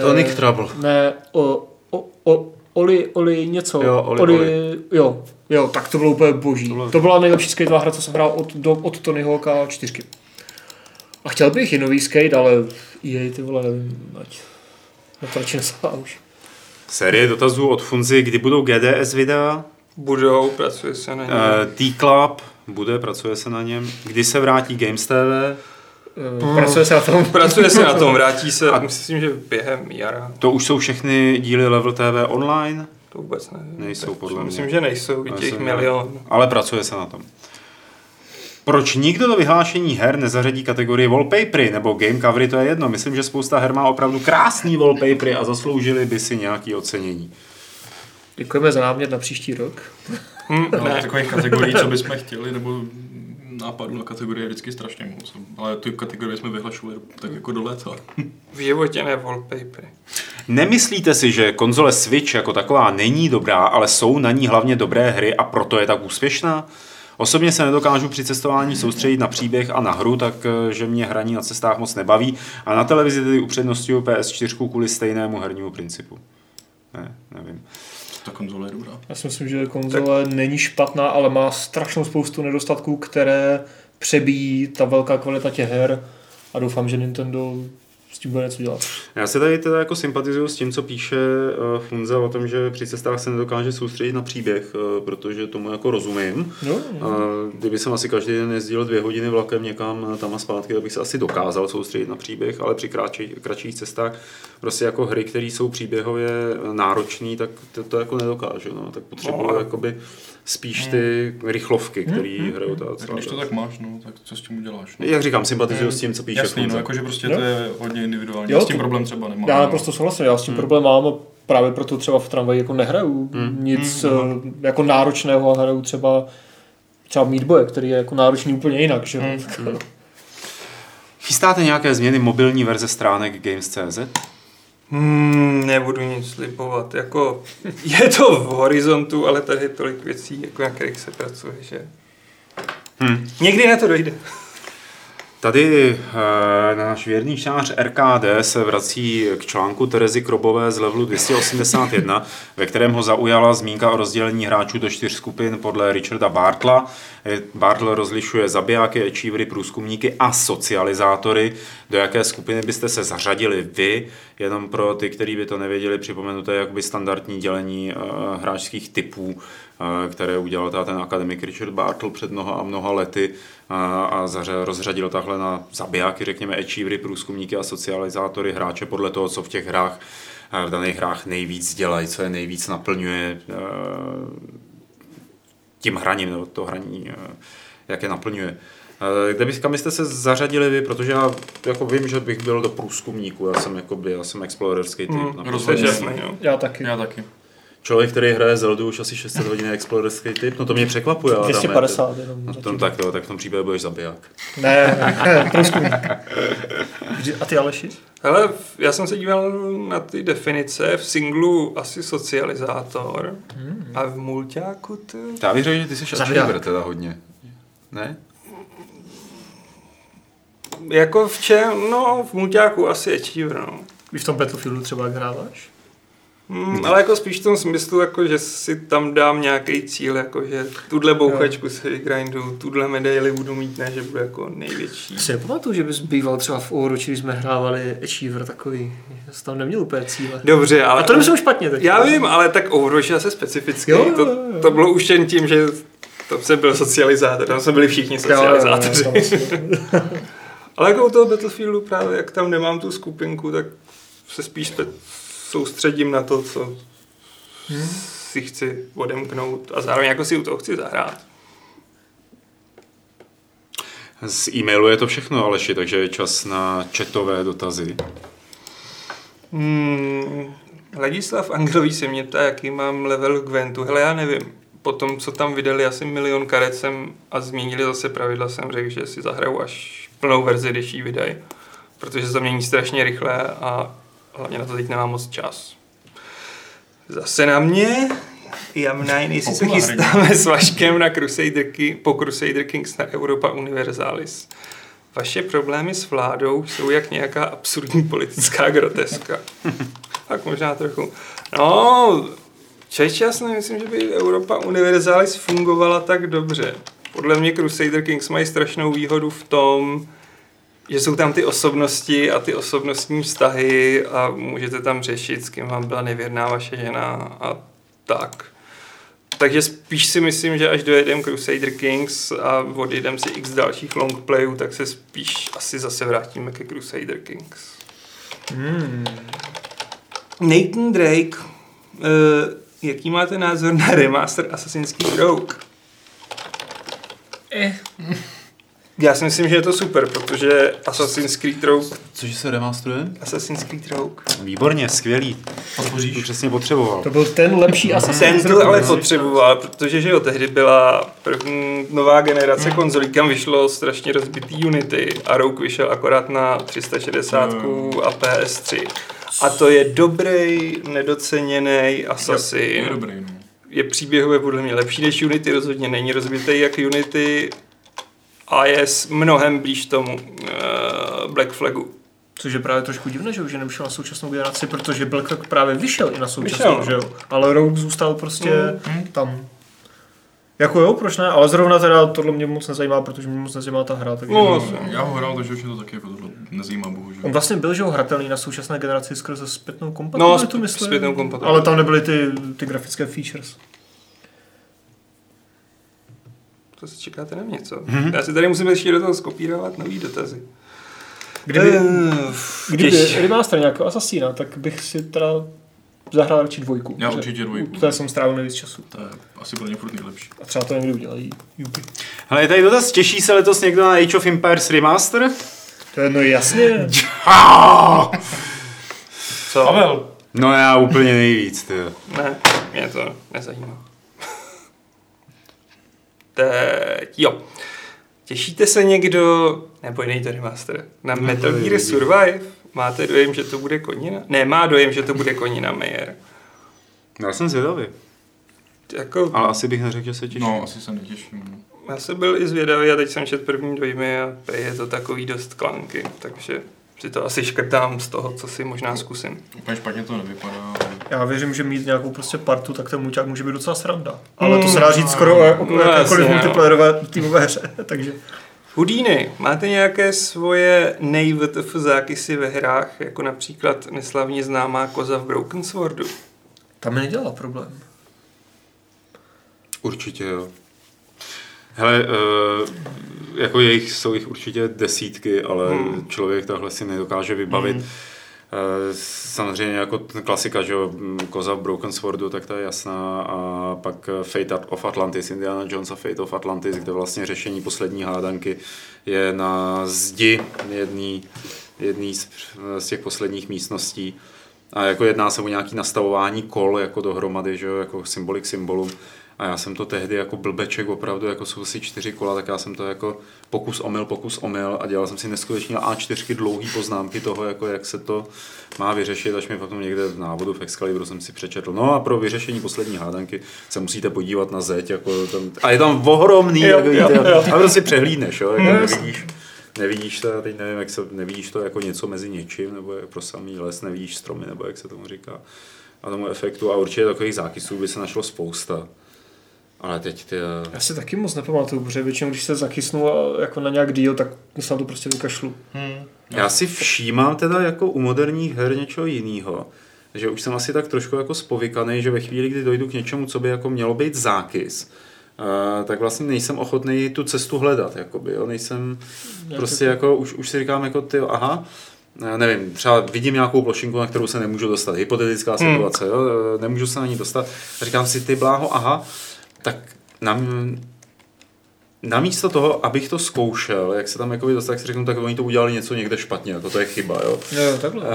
Tonic Eh, Trouble. Ne, o, o, o, Oli, Oli něco. Jo, Oli, Oli, Oli. Jo, jo, tak to bylo úplně boží. To To, bylo- byla nejlepší skateová hra, co jsem hrál od, do, od Tony Hawka 4. A chtěl bych i nový skate, ale jej ty vole, nevím, ať na to radši nesáhá už. Série dotazů od Funzy, kdy budou GDS videa? Budou, pracuje se na něm. Eh, T-Club bude, pracuje se na něm. Kdy se vrátí Games TV? Eh, Pracuje se na tom. *laughs* Pracuje se na tom, vrátí se, a myslím, že během jara. To už jsou všechny díly Level TV online, To vůbec nevím. Nejsou, Tak podle Myslím, mě. že nejsou, i Ale těch milion. ale pracuje se na tom. Proč nikdo do vyhlášení her nezařadí kategorii wallpapery nebo game covery, to je jedno. Myslím, že spousta her má opravdu krásný wallpapery a zasloužili by si nějaké ocenění. Děkujeme za námět na příští rok. Hm, No, ne. takových kategorií, co bychom chtěli, nebo nápadů na kategorie je vždycky strašně moc. Ale ty kategorie jsme vyhlašovali tak jako do léta. V životě ne wallpapery. Nemyslíte si, že konzole Switch jako taková není dobrá, ale jsou na ní hlavně dobré hry a proto je tak úspěšná? Osobně se nedokážu při cestování soustředit na příběh a na hru, takže mě hraní na cestách moc nebaví a na televizi tedy upřednostňuji PS4 kvůli stejnému hernímu principu. Ne, nevím. Ta konzole je dobrá. Já si myslím, že konzole není špatná, ale má strašnou spoustu nedostatků, které přebíjí ta velká kvalita těch her a doufám, že Nintendo s tím bude něco dělat. Já se tady teda jako sympatizuju s tím, co píše uh, Funza o tom, že při cestách se nedokáže soustředit na příběh, uh, protože tomu jako rozumím. No, A kdyby jsem asi každý den jezdil dvě hodiny vlakem někam eh, tam a zpátky, tak bych se asi dokázal soustředit na příběh, ale při kratší, kratších cestách prostě jako hry, které jsou příběhově náročné, tak to, to jako nedokážu. No. Tak potřebuju No, ale- jakoby spíš ty rychlovky, které hrajou ta Tak celá když to tak máš, no, tak co s tím uděláš? No? Jak říkám, sympatizuju s tím, co píše Jasný, no, jakože prostě Jo. to je hodně individuální. Jo, Já s tím to- problém třeba nemám. já no. naprosto souhlasím, já s tím problém mám a právě proto třeba v tramvaji jako nehraju Hmm. nic eh, jako náročného a hraju třeba třeba Meat Boy, který je jako náročný úplně jinak, že? Hmm. jo? Chystáte nějaké změny mobilní verze stránek Games.cz? Hmm, nebudu nic slibovat. Jako, *laughs* je to v horizontu, ale tady je tolik věcí, jako na kterých se pracuje, že Hm. někdy na to dojde. Tady eh, náš věrný čář RKD se vrací k článku Terezy Krobové z levelu 281, ve kterém ho zaujala zmínka o rozdělení hráčů do čtyř skupin podle Richarda Bartla. Eh, Bartl rozlišuje zabijáky, achievery, průzkumníky a socializátory. Do jaké skupiny byste se zařadili vy? Jenom pro ty, kteří by to nevěděli, připomenu, to je jakoby standardní dělení eh, hráčských typů, které udělal ten akademik Richard Bartl před mnoha a mnoha lety a, a zaře, rozřadil takhle na zabijáky, řekněme, achievery, průzkumníky a socializátory hráče podle toho, co v těch hrách, v daných hrách nejvíc dělají, co je nejvíc naplňuje tím hraním, nebo to hraní, jak je naplňuje. Eh, Kde byste, kam byste se zařadili vy, protože já jako vím, že bych byl do průzkumníku, já jsem jakoby, já jsem explorerský typ. Naprosto. rozhodně. Já taky. Já taky. Člověk, který hraje Zeldu už asi 600 hodin je explorerský typ, no to mě překvapuje. ale tam je- 250 jenom. No, tom, tak, to, tak v tom případě budeš zabiják. Ne, ne, průzkumník. A ty Aleši? Ale v- já jsem se díval na ty definice, v singlu asi socializátor a v mulťáku to... Já bych řekl, že ty jsi achiever teda hodně. Ne? Jako v čem? No, v mulťáku asi achiever, no. Víš v tom Battlefieldu třeba jak hráváš? Hmm, ale jako spíš v tom smyslu, jako, že si tam dám nějaký cíl, jako, že tuhle bouchačku si vygrindu, tuhle medaili budu mít, ne, že budu jako největší. Já si nepamatuju, že bys býval třeba v Overwatchi, když jsme hrávali Achiever takový. Já jsem tam neměl úplně cíle. Dobře, ale... A to nemyslím špatně teď. Já vím, ale tak Overwatch je asi specifický. Jo, jo, to, jo. to bylo už jen tím, že tam jsem byl socializátor, tam jsme byli všichni Jo, jo, jo, socializátoři. asi- *laughs* Ale jako u toho Battlefieldu právě, jak tam nemám tu skupinku, tak se spíš soustředím na to, co Hmm. si chci odemknout a zároveň jako si u toho chci zahrát. Z e-mailu je to všechno, Aleši, takže je čas na četové dotazy. Hmm, Ladislav Angrový se mě ptá, jaký mám level Gwentu. Hele, já nevím. Po tom, co tam vydali asi milion karet jsem a změnili zase pravidla, jsem řekl, že si zahraju až plnou verzi, když ji vydají. Protože se to mění strašně rychle a hlavně na to teď nemám moc čas. Zase na mě. Jamnine, jestli se chystáme s Vaškem na Crusader Ki- po Crusader Kings na Europa Universalis. Vaše problémy s vládou jsou jak nějaká absurdní politická groteska. tak možná trochu. No, Čeč, já si nemyslím, že by Europa Universalis fungovala tak dobře. Podle mě Crusader Kings mají strašnou výhodu v tom, že jsou tam ty osobnosti a ty osobnostní vztahy a můžete tam řešit, s kým vám byla nevěrná vaše žena a tak. Takže spíš si myslím, že až dojedem Crusader Kings a odjedem si x dalších longplayů, tak se spíš asi zase vrátíme ke Crusader Kings. Hmm. Nathan Drake, uh, jaký máte názor na remaster Assassin's Creed Rogue? Eh. Já si myslím, že je to super, protože Assassin's Creed Rogue, Cože se remasteruje? Assassin's Creed Rogue, Výborně, skvělý. To Podpoříš? přesně potřeboval. To byl ten lepší Assassin's Ten Creed. to ale potřeboval, protože že jo, tehdy byla první nová generace konzolí, kam vyšlo strašně rozbitý Unity a Rogue vyšel akorát na 360 a PS3. A to je dobrý, nedoceněný Assassin. Je dobrý, no. je příběhově podle mě lepší než Unity, rozhodně není rozbitý jak Unity a je s- mnohem blíž tomu uh, Black Flagu. Což je právě trošku divné, že už je nevyšel na současnou generaci, protože Black Flag právě vyšel i na současnou, Vyšel, no. že jo. Ale Rogue zůstal prostě tam. Jako jo, proč ne? Ale zrovna teda tohle mě moc nezajímá, protože mě moc nezajímá ta hra. Takže No, no, Já ho hrál, takže už je to taky jako tohle nezajímá bohužel. On vlastně byl, že jo, hratelný na současné generaci skrze zpětnou kompatibilitu, No, myslím. zpětnou kompatibilitu. Ale tam nebyly ty, ty grafické features. To se čekáte na mě, co? Mm-hmm. Já si tady musím ještě do toho skopírovat nový dotazy. Kdyby, Eh, kdyby těž- remaster nějakého Assassina, tak bych si teda zahrál radši dvojku. Já určitě dvojku. té jsem strávil nejvíc času. To je asi pro ně furt nejlepší. A třeba to někdy udělají. Jupi. Hele, je tady dotaz, těší se letos někdo na Age of Empires Remaster? To je no jasně. *laughs* Co? Pavel! No já úplně nejvíc, ty. Ne, mě to nezajímá. Teď, jo. Těšíte se někdo, nebo jiný to remaster, na Metal Gear Survive? máte dojem, že to bude konina? Ne, má dojem, že to bude konina Meyer. Já jsem zvědavý. Jako, Ale asi bych neřekl, že se těším. No, asi se netěším. no. já jsem byl i zvědavý a teď jsem četl první dojmy a je to takový dost klanky, takže si to asi škrtám z toho, co si možná zkusím. Úplně špatně to nevypadá. ale- Já věřím, že mít nějakou prostě partu, tak ten muťák může být docela sranda. Ale to se dá říct skoro o, No, jakékoliv multiplayerové týmové hře, *laughs* takže... Houdini, máte nějaké svoje nejvtf zákysy ve hrách, jako například neslavně známá koza v Broken Swordu? Tam mi nedělá problém. Určitě jo. Hele, uh, jako jejich, jsou jich určitě desítky, ale hmm. člověk takhle si nedokáže vybavit. Hmm. Samozřejmě jako ten klasika, že jo, m, koza v Broken Swordu, tak ta je jasná a pak eh, Fate of Atlantis, Indiana Jones a Fate of Atlantis, kde vlastně řešení poslední hádanky je na zdi jedný, jedný z, z těch posledních místností. A jako jedná se o nějaký nastavování kol jako dohromady, že jo, jako symbolik symbolům. A já jsem to tehdy jako blbeček, opravdu jako jsou asi čtyři kola, tak já jsem to jako pokus omyl, pokus omyl a dělal jsem si neskutečně A4 dlouhý poznámky toho, jako jak se to má vyřešit, až mi potom někde v návodu v Excalibru jsem si přečetl. No a pro vyřešení poslední hádanky se musíte podívat na zeď, jako tam, a je tam ohromný, Jo, jako, jo, jo. a prostě přehlídneš, jo, jako No, nevidíš, nevidíš to, já teď nevím, jak se, nevidíš to jako něco mezi něčím, nebo jak pro samý les, nevidíš stromy, nebo jak se tomu říká, a tomu efektu a určitě takových zákysů by se našlo spousta. Ale teď ty... Já si taky moc nepamatuju, protože většinou, když se zakysnu a jako na nějak díl, tak se na to prostě vykašlu. Hmm. Já si všímám teda jako u moderních her něčeho jiného, že už jsem asi tak trošku jako spovykaný, že ve chvíli, kdy dojdu k něčemu, co by jako mělo být zákys, Uh, tak vlastně nejsem ochotný tu cestu hledat, jakoby, jo? nejsem prostě jako, už, už si říkám jako ty, aha, já nevím, třeba vidím nějakou plošinku, na kterou se nemůžu dostat, hypotetická situace, jo? eh, nemůžu se na ní dostat, říkám si, ty bláho, aha, tak na, namísto toho, abych to zkoušel, jak se tam jakoby dostat, tak si řeknu, tak oni to udělali něco někde špatně, jako to je chyba, jo. Jo, takhle. Uh,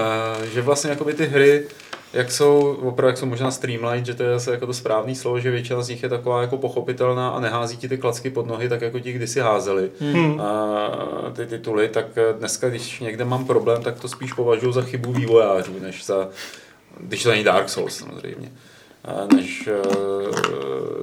že vlastně jakoby ty hry, jak jsou, opravdu jak jsou možná streamlined, že to je zase jako to správný slovo, že většina z nich je taková jako pochopitelná a nehází ti ty klacky pod nohy, tak jako ti kdysi házeli Hmm. a ty tituly, tak dneska, když někde mám problém, tak to spíš považuji za chybu vývojářů, než za, když to není Dark Souls samozřejmě, a než uh,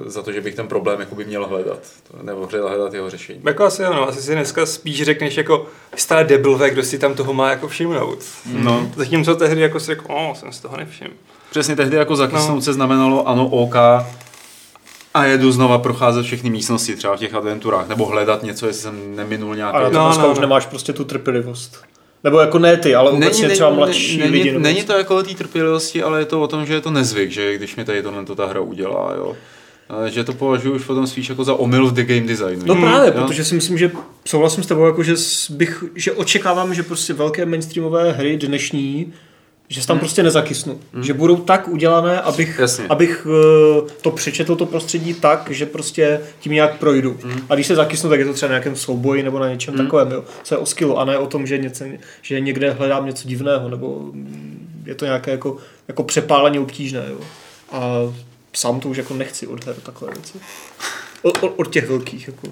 za to, že bych ten problém jakoby měl hledat, nebo hledat jeho řešení. Jako asi ano, asi si dneska spíš řekneš jako stále debilové, kdo si tam toho má jako všimnout. No. Zatímco tehdy jako si řekl, o, jsem si toho nevšiml. Přesně tehdy jako zakysnout No. se znamenalo ano, OK, a jedu znova procházet všechny místnosti, třeba v těch adventurách, nebo hledat něco, jestli jsem neminul nějaký... Ale to No, dneska no, už no. nemáš prostě tu trpělivost. Nebo jako ne ty, ale obecně třeba mladší není, lidi. nebo- Není to jako o té trpělivosti, ale je to o tom, že je to nezvyk, že když mi tady tohle to ta hra udělá, jo. Že to považuji už potom spíš jako za omyl v the game designu. No právě, Jo? protože si myslím, že souhlasím s tebou, jako že, bych, že očekávám, že prostě velké mainstreamové hry dnešní, že se tam prostě nezakysnu. Že budou tak udělané, abych, Jasně. abych eh, to přečetl to prostředí tak, že prostě tím nějak projdu. A když se zakysnu, tak je to třeba na nějakém souboji nebo na něčem takovém, jo. Co je o skillu a ne o tom, že, něco, že někde hledám něco divného, nebo je to nějaké jako, jako přepálení obtížné, jo. A sám to už jako nechci od her takové věci. Od, od, od těch velkých, jako.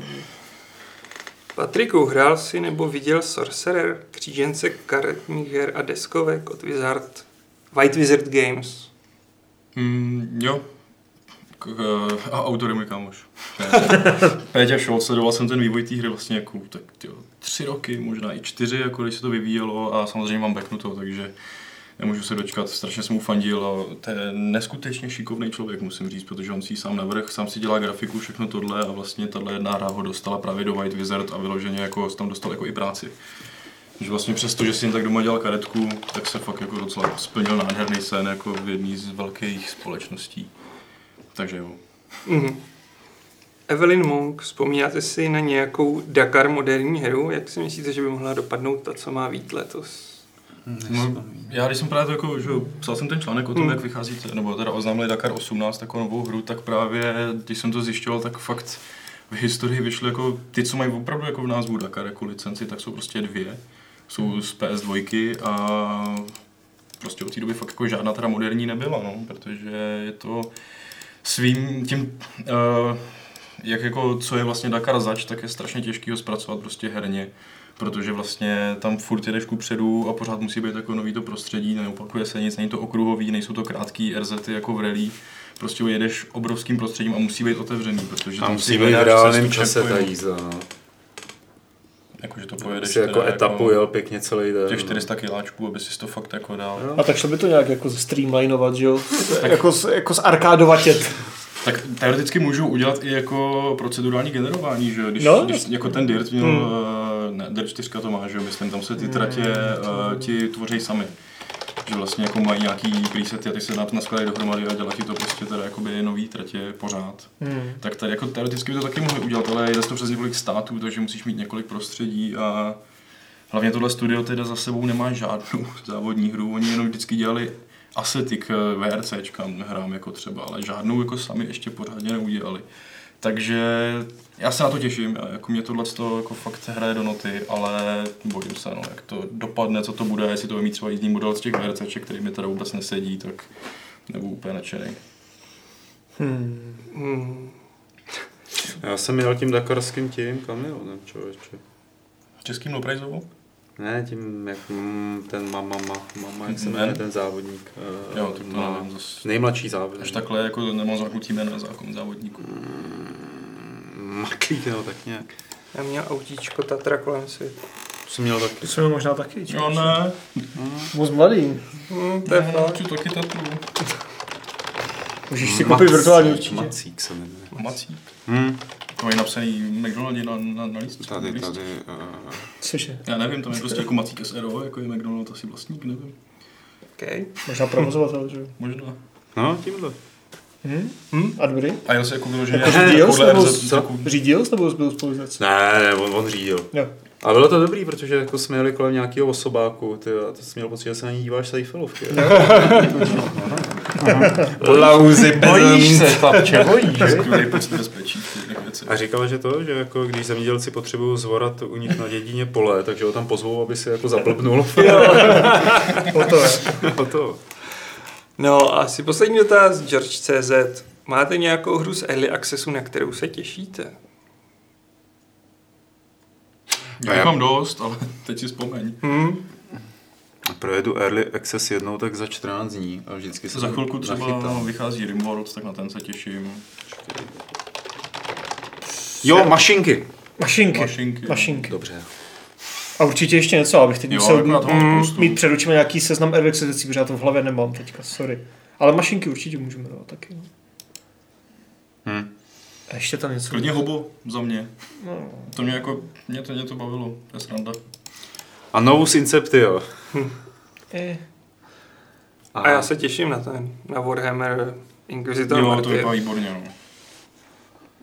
Patriku, hrál si nebo viděl Sorcerer, křížence karetních her a deskovek od Wizard, White Wizard Games? Mm, jo. K, uh, a autor je můj kámoš. *laughs* Péťa- Šolc, sledoval jsem ten vývoj té hry vlastně jako tak, tyjo, tři roky, možná i čtyři, jako když se to vyvíjelo a samozřejmě mám backnuto, takže nemůžu se dočkat, strašně jsem mu fandil a to je neskutečně šikovný člověk, musím říct, protože on si sám navrh, sám si dělá grafiku, všechno tohle a vlastně tahle jedna hra ho dostala právě do White Wizard a vyloženě jako tam dostal jako i práci. Že vlastně přesto, že jen tak doma dělal karetku, tak se fakt jako docela splnil nádherný sen jako v jedné z velkých společností. Takže jo. Mhm. Evelyn Monk, vzpomínáte si na nějakou Dakar moderní hru? Jak si myslíte, že by mohla dopadnout ta, co má vít letos? No, já když jsem právě jako, že psal jsem ten článek o tom, Hmm. jak vychází, nebo teda oznámili Dakar 18 takovou novou hru, tak právě, když jsem to zjišťoval, tak fakt v historii vyšly jako ty, co mají opravdu jako v názvu Dakar jako licenci, tak jsou prostě dvě. Jsou z PS2 a prostě od té doby fakt jako žádná teda moderní nebyla, no, protože je to svým tím, uh, jak jako, co je vlastně Dakar zač, tak je strašně těžký ho zpracovat prostě herně protože vlastně tam furt jedeš ku předu a pořád musí být jako nový to prostředí, neopakuje se nic, není to okruhový, nejsou to krátký RZty jako v rally, prostě jedeš obrovským prostředím a musí být otevřený, protože A tam musí být v reálném čase ta jízda. no. Jakože to pojedeš Si jako teda etapu jel pěkně celý den. těch no. 400 kiláčků, aby si to fakt jako dal. Jo. A tak šlo by to nějak jako streamlinovat, že jo? *laughs* jako, z- jako z arkádovatět. Tak teoreticky můžu udělat i jako procedurální generování, že jo? Když, No, když jako ten Dirt měl, Hmm. Ne, Dirt 4 to má, že jo? Myslím, tam se ty tratě uh, ti tvoří sami. Že vlastně jako mají nějaký presety a ty se na to naskladají dohromady a dělají ti to prostě teda jakoby nový tratě pořád. Hmm. Tak tady jako teoreticky by to taky mohli udělat, ale jde to přes několik států, takže musíš mít několik prostředí a hlavně tohle studio teda za sebou nemá žádnou *laughs* závodní hru, oni jenom vždycky dělali asetik VRCčkám hrám jako třeba, ale žádnou jako sami ještě pořádně neudělali. Takže já se na to těším, jako mě tohle jako fakt hraje do noty, ale bojím se, no, jak to dopadne, co to bude, jestli to bude mít třeba jízdní model z těch VRCček, který mi teda vůbec nesedí, tak nebudu úplně nadšený. Hmm. Hmm. Já jsem jel tím dakarským tím kamionem, člověče. Českým Loprajzovou? Ne, tím, jak mm, ten mama, mama, mama jak se Mhm. jmenuje ten závodník. eh, Jo, to má nevím, zas- Nejmladší závodník. Až takhle jako nemám zahrnutý jméno na zákon závodníků. Maklík, no, tak nějak. Já měl autíčko Tatra kolem světa. To jsem měl taky. To jsem měl možná taky. Jo, ne. Moc mladý. Hmm, to je fakt. taky tatru. Můžeš si koupit virtuální Macík, určitě. Macík se jmenuje. Macík. Hm, To mají napsaný McDonaldi na, na, na lístku. tady, na tady. Uh, Cože? Já nevím, tam je prostě jako Macík SRO, jako je McDonald asi vlastník, nevím. Okay. Možná provozovatel, že jo? Možná. no, tímhle. Hm? Hm? A dobrý? A jel se jako vyloženě Jako jako řídil podle nebo jako, Řídil jsi nebo byl spolujezdec? Ne, ne, on, on řídil. Jo. A bylo to dobrý, protože jako jsme jeli kolem nějakého osobáku, ty, a to jsi měl pocit, že se na ní díváš z Eiffelovky. Lauzy *laughs* Bojíš se, chlapče, bojíš, skvělý pocit bezpečí v těch věcech. A říkala, že to, že jako když zemědělci potřebují zvorat u nich na dědině pole, takže ho tam pozvou, aby si jako zablbnul. *laughs* O to je. o to. No a asi poslední dotaz, George.cz. Máte nějakou hru z Early Accessu, na kterou se těšíte? Já jich mám dost, ale teď si vzpomeň. Hmm? Projedu Early Access jednou tak za 14 dní a vždycky se Za chvilku třeba nachytám. vychází Rimworld, tak na ten se těším. Jo, mašinky. Mašinky. Mašinky. Mašinky. Dobře. A určitě ještě něco, abych teď Jo, musel jako to spoustu. mít před očima nějaký seznam věcí, protože já to v hlavě nemám teďka, sorry. Ale mašinky určitě můžeme dát taky. no. Hm. A ještě tam něco. Klidně hobo za mě. No. To mě jako, mě to, mě to bavilo, to je sranda. A Novus Inceptio. Eh. A já se těším na ten, na Warhammer Inquisitor Jo, to Martyr. vypadá výborně, no.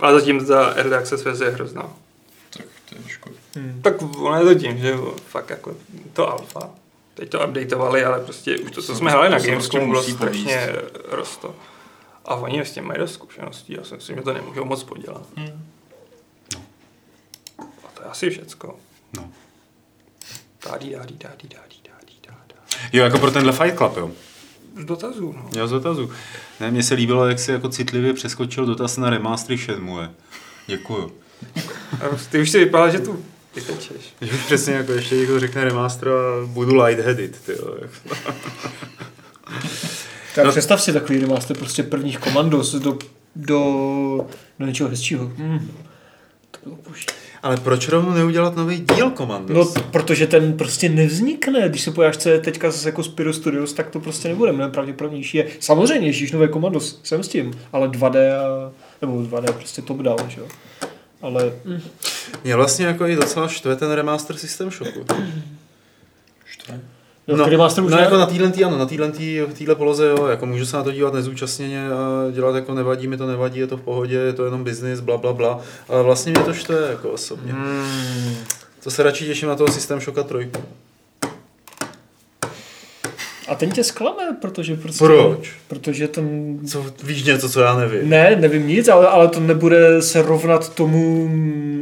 Ale zatím ta Early Access verze je hrozná. Tak to je škoda. Hmm. Tak ono je to tím, že jo, fakt jako to alfa. Teď to updateovali, ale prostě už to, co jsme hráli na Gamescomu, bylo strašně rosto. A oni s tím mají dost zkušeností, já si myslím, že to nemůžou moc podělat. Hmm. A to je asi všecko. No. Dádí, dádí, dádí, dádí, dádí, dádá. Jo, jako pro tenhle Fight Club, jo. Z dotazů, no. Já z dotazu. Ne, mně se líbilo, jak si jako citlivě přeskočil dotaz na remastery Shenmue. Děkuju. A ty už si vypadal, že tu vytečeš. Že přesně jako ještě někdo řekne remaster a budu lightheaded, ty. Tak No- představ si takový remaster prostě prvních komandos do, do, do něčeho hezčího. Hmm. To bylo boží. Ale proč rovnou neudělat nový díl No, Commandos? protože ten prostě nevznikne. Když se pojáš, co je teďka zase jako Spiro Studios, tak to prostě nebude. Mnohem pravděpodobnější je. Samozřejmě, ježíš nové komandos, jsem s tím, ale 2D a, nebo 2D prostě top down, že jo. Ale hm, Mě vlastně jako i docela štve ten remaster System Shocku. Štve. No, no, už no ne, jako na téhle tý, ano, na téhle tý, v téhle poloze, jo, jako můžu se na to dívat nezúčastněně a dělat jako nevadí mi to, nevadí, je to v pohodě, je to jenom business, bla, bla, bla, ale vlastně mě to štve, jako osobně. Hmm. To se radši těším na toho System Shocka 3. A ten tě zklame, protože prostě... Proč? Protože ten... Co, víš něco, co já nevím? Ne, nevím nic, ale, ale to nebude se rovnat tomu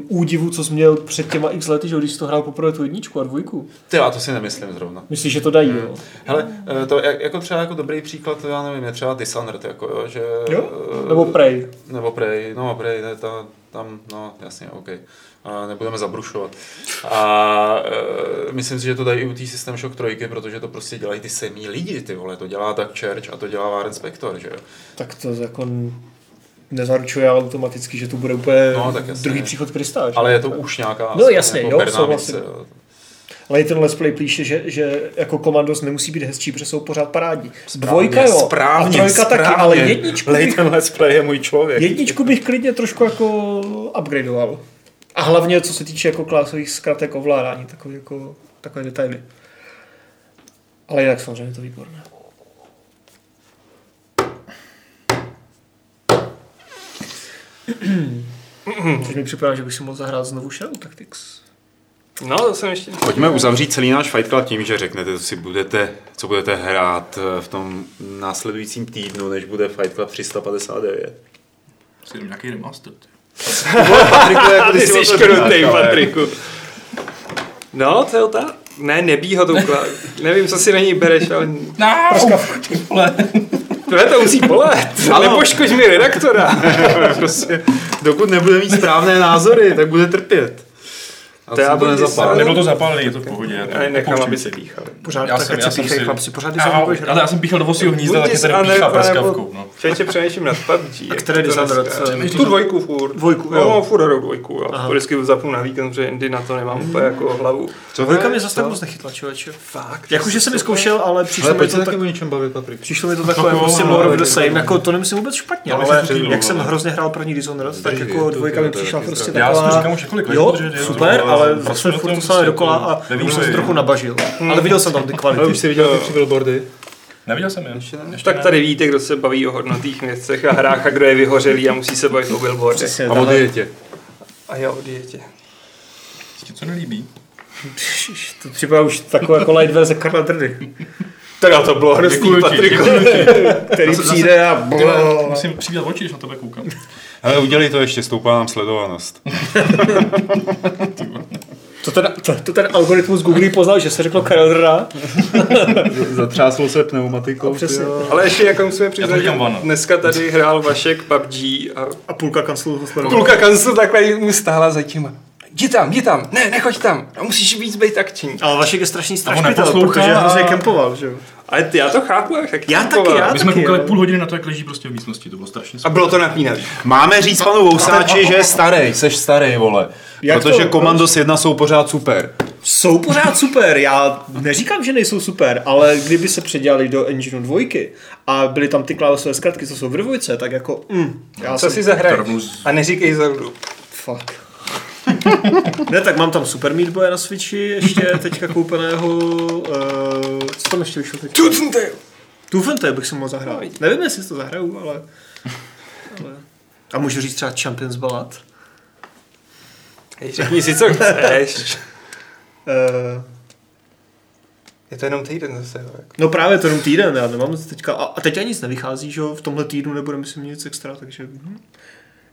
údivu, co jsi měl před těma x lety, že když jsi to hrál poprvé tu jedničku a dvojku. Ty, já to si nemyslím zrovna. Myslíš, že to dají, jo? Hele, eh, to jak- jako třeba jako dobrý příklad, já nevím, je třeba Dishonored, jako jo, že... Jo? Nebo Prey. Nebo Prey, no Prey, ne, ta, tam, no jasně, OK. A nebudeme zabrušovat. A e, myslím si, že to dají i u té System Shock 3, protože to prostě dělají ty samý lidi, ty vole. To dělá tak Church a to dělá Warren Spector, že jo. Tak to jako nezaručuje automaticky, že to bude úplně No, tak jasně. druhý příchod Krista. Že? Ale je to už nějaká No, jasně, jako jo, souhlasím. Ale i ten let's play píše, že, že jako komandos nemusí být hezčí, protože jsou pořád parádní. Správně, Dvojka jo, správně, a trojka správně. taky, ale jedničku bych, ten let's play je můj člověk. jedničku bych klidně trošku jako upgradeoval. A hlavně co se týče jako klásových zkratek ovládání, takové, jako, takové detaily. Ale jinak samozřejmě je to výborné. Teď mi připadá, že bych si mohl zahrát znovu Shadow Tactics. No, to jsem ještě... Pojďme uzavřít celý náš Fight Club tím, že řeknete, co, si budete, co budete hrát eh, v tom následujícím týdnu, než bude Fight Club 359. Si jdem nějaký remaster. ty. Patriku, *laughs* jako Ty jsi o tom škrutej, Patriku. No, to je otázka. Ne, nebí ho to ukládat. Nevím, co si na něj bereš, ale... No, ty. Tohle to musí bolet. *laughs* Ano. Nepoškoď mi redaktora. *laughs* prostě, dokud nebude mít správné názory, tak bude trpět. A To já to disovat. Nebylo to zapálený, je to v pohodě. já Já nechám, aby si. se píchali. Pořád, Já tak jsem, já se jsem píchají si... chlapci, pořád Já, když ale já jsem píchal do vosího hnízda, tak je tady píchá a ne- prskavkou. No. Čeče přemýšlím nad PUBG. A které Dishonored? Tu dvojku furt. Dvojku, jo. jo. No, furt hraju dvojku, jo. Aha. To vždycky zapnu na víkend, protože jindy na to nemám úplně jako hlavu. Co Dvojka mě zase tak moc nechytla, člověče. Fakt. Jakože jsem ji zkoušel, ale přišlo Ale mi to se tak něčem bavit. Přišlo mi to takové prostě ale more of the same, to- jako to nemyslím vůbec špatně, ale jak jsem ale- hrozně hrál první Dishonored, tak jako dvojka mi přišla prostě zdravý. Já taková... říkám už několik Jo, super, ale ale zase furt to samé prostě dokola jako a už jsem se trochu nabažil. Ale viděl jsem tam ty Ale kvality. už jsi viděl ty billboardy? Neviděl jsem je. Ještě ne? Ještě Tak tady víte, kdo se baví o hodnotých věcech a hrách a kdo je vyhořelý a musí se bavit o billboardech. Přesně, A o dietě. A já o dietě. Ti co nelíbí? To připadá už taková jako light verze Karla Drdy, Teda to bylo ti, Patriku. který přijde a... Musím přivítat oči, když na tebe koukám. Ale udělej to ještě, stoupá nám sledovanost. *laughs* To ten, to, to ten algoritmus Google poznal, že se řeklo Karel Drda. *laughs* Zatřáslo se pneumatikou. No. Ale ještě jako musíme přiznat, že dneska tady hrál Vašek PUBG a A půlka kanclu ho sledovala. půlka kanclu takhle mu stála za tím. Jdi tam, jdi tam, ne, nechoď tam, a musíš víc být akční. Ale Vašek je strašný neposlouchá protože hrozně kempoval, že jo. Ale ty, já to chápu, jak tak Já taky, já My jsme taky, koukali jo. půl hodiny na to, jak leží prostě v místnosti, to bylo strašně A bylo to napínavý. Máme říct panu Vousáči, že je starý, seš starý, vole. Jak Protože to? Commandos 1 jsou pořád super. Jsou pořád super, já neříkám, že nejsou super, ale kdyby se předělali do Engineu dvojky a byly tam ty klávesové zkratky, co jsou v dvojce, tak jako, mm, já Co jsem, si zahraješ? A neříkej Zeldu. fuck. *laughs* ne, tak mám tam Super Meat Boy na Switchi ještě teďka koupeného, uh, co tam ještě vyšlo teď? Tucnte! Tufente bych si mohl zahrát. Nevím, jestli to zahraju, ale... ale... A můžu říct třeba Champions Ballad? Hej, řekni si, co chceš. Uh, Je to jenom týden zase. jo, jako. no právě to jenom týden, já nemám teďka, a, a teď ani nic nevychází, že jo, v tomhle týdnu nebude myslím nic extra, takže... Hm.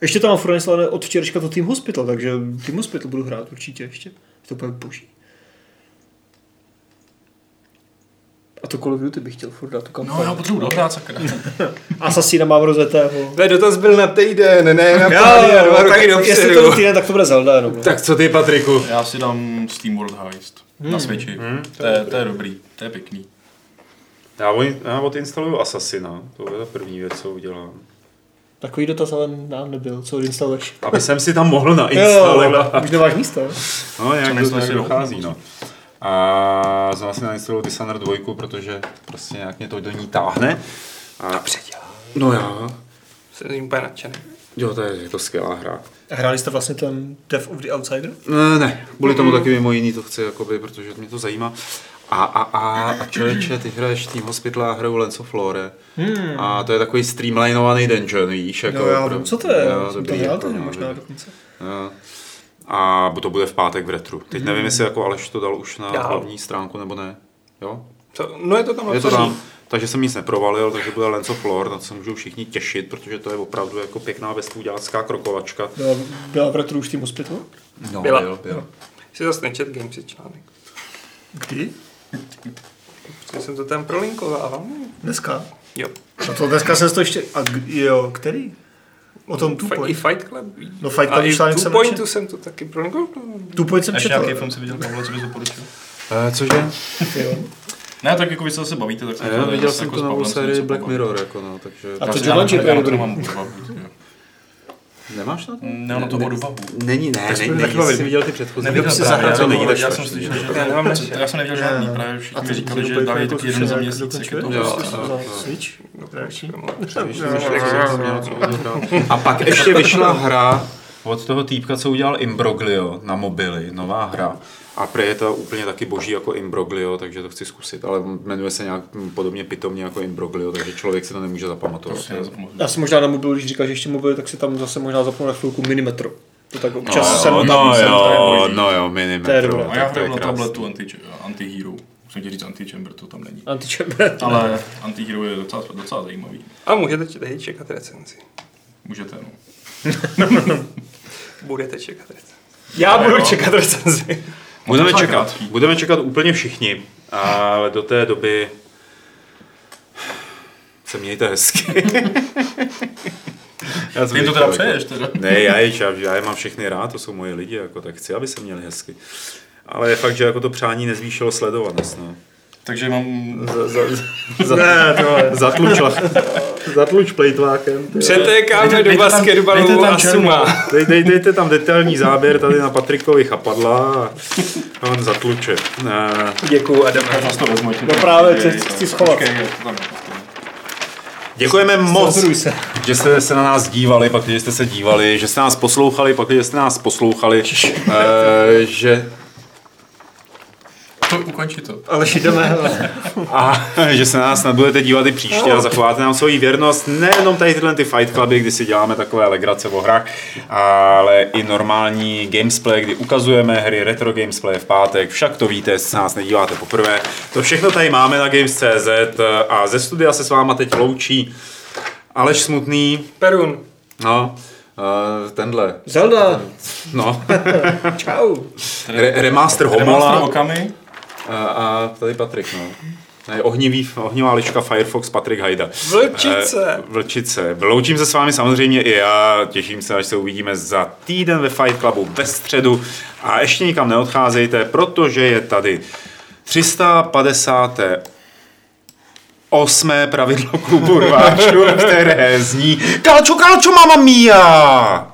Ještě tam mám furt nainstalované od včerejška to Team Hospital, takže Team Hospital budu hrát určitě ještě. Je to úplně boží. A to Call of Duty bych chtěl furt dát tu kampaň. No, já potřebuji dohrát, *laughs* sakra. Assassina mám rozjetého. To dotaz byl na týden, ne na Jo, pár a dva tak jestli to týden, tak to bude Zelda no. Tak co ty, Patriku? Já si dám Steam World Heist na Switchi. To je, to je dobrý, to je pěkný. Já, já odinstaluju Assassina, to je ta první věc, co udělám. Takový dotaz ale nám nebyl, co odinstaluješ. Aby jsem si tam mohl Jo, nainstalovat. ale už nemáš místo. No, nějak to si dochází, router, no. A znovu si nainstaluju Dishonored 2, protože prostě nějak mě to do ní táhne. A... Dobře dělá. No já. Jsem jim úplně nadšený. Jo, to je, je to skvělá hra. A hráli jste vlastně ten Death of the Outsider? Ne, ne, kvůli tomu taky mimo jiný to chci, jakoby, protože mě to zajímá. A, a, a, a člověče, ty hraješ Team Hospital a hraju Lens of Lore. Hmm. A to je takový streamlinovaný dungeon, víš? Jako, No já vím, co to je, Jo, jsem to dobrý, hrál jako, no, možná dobrý. dokonce. Jo. A to bude v pátek v retru. Teď nevím, jestli jako Aleš to dal už na Dál. hlavní stránku nebo ne. Jo? Co? No je to tam Je to tam. Takže jsem nic neprovalil, takže bude Lens of Lore, na co se můžou všichni těšit, protože to je opravdu jako pěkná bezpůďácká krokovačka. Byla, byla v retru už Team Hospital? No, Byla. Byl, byl. Si zase nečet Gamesy článek. Kdy? Protože jsem to tam prolinkoval. Dneska? Jo. No to dneska jsem to ještě... A k- jo, který? O tom Two Fi- I Point. Fight Club. No, Fight A Club i článek Two jsem Pointu načetl. jsem to taky pro Two Point jsem Ještě četl. nějaký film si viděl, Pavle, co bys doporučil? Uh, cože? Film. Ne, tak jako vy se zase bavíte, tak se Já to viděl jsem jako novou Pavlem se sérii Black. Mirror, jako no, takže... A to Já Jumanji na- je já na to dobrý. nemám odvahu. jo. Nemáš na to? Ne, na to odvahu. Není, ne, ne, ne, bavili. jsi viděl ty předchozí. Neviděl jsem zahrát, právě, to já- není tak Já jsem slyšel, že Já nemám než- já jsem neviděl žádný, právě všichni říkali, že dávají taky jeden za měsíc, jak je to prostě-. Switch? A pak ještě vyšla hra od toho týpka, co udělal Imbroglio na mobily, nová hra. A prý je to úplně taky boží jako Imbroglio, takže to chci zkusit, ale jmenuje se nějak podobně pitomně jako Imbroglio, takže člověk si to nemůže zapamatovat. Já si možná na mobilu, když říkáš, že ještě mobil, tak si tam zase možná zapnu na chvilku Minimetro. To tak občas no, jsem tam. no, jsem jo, no jo, minimetro. To je dobré. A já hraju na tabletu anti, anti-hero. Musím ti říct anti-chamber, to tam není. Anti-chamber. Ale anti-hero je docela, docela zajímavý. A můžete tady čekat recenzi. Můžete, no. *laughs* *laughs* Budete čekat recenzi. Já budu Jo. čekat recenzi. Budeme čekat, krátký. budeme čekat úplně všichni, ale do té doby se mějte hezky. *laughs* já Ty to teda přeješ teda. Ne, já je, já, já je mám všechny rád, to jsou moje lidi, jako, tak chci, aby se měli hezky. Ale je fakt, že jako to přání nezvýšilo sledovanost. No. Takže mám... Za, za, *laughs* za, Ne, to je. zatlučla. Zatluč plejtvákem. Přetékáme do dejte tam- basketbalu dejte tam a suma. Dej, dej, dejte tam detailní záběr tady na Patrikovi chapadla a on zatluče. Ne. Děkuju, Adame. Já to vezmu. No to právě, chci- to- chci schovat. Děkujeme moc, že jste se na nás dívali, pak když jste se dívali, že jste nás poslouchali, pak když jste nás poslouchali, eh, že To ukončí to. Ale jdeme, hele. A *laughs* že se na nás snad budete dívat i příště a zachováte nám svoji věrnost. Nejenom tady tyhle ty Fight Cluby, kdy si děláme takové legrace o hrách, ale i normální gamesplay, kdy ukazujeme hry retro gamesplay v pátek. Však to víte, jestli se nás nedíváte poprvé. To všechno tady máme na Games.cz a ze studia se s váma teď loučí Aleš Smutný, Perun. no, uh, tenhle, Zelda. no, *laughs* Čau. Re- remaster Remaster Homola Okami. A, a tady Patrik, no. Ne, Ohnivý, ohnivá lička Firefox Patrik Hajda. Vlčice. Eh, Vlčice. Loučím se s vámi samozřejmě i já. Těším se, až se uvidíme za týden ve Fight Clubu ve středu. A ještě nikam neodcházejte, protože je tady 350. Osmé pravidlo klubu rváčů, *laughs* které zní Kalčo, kalčo, mamma mia!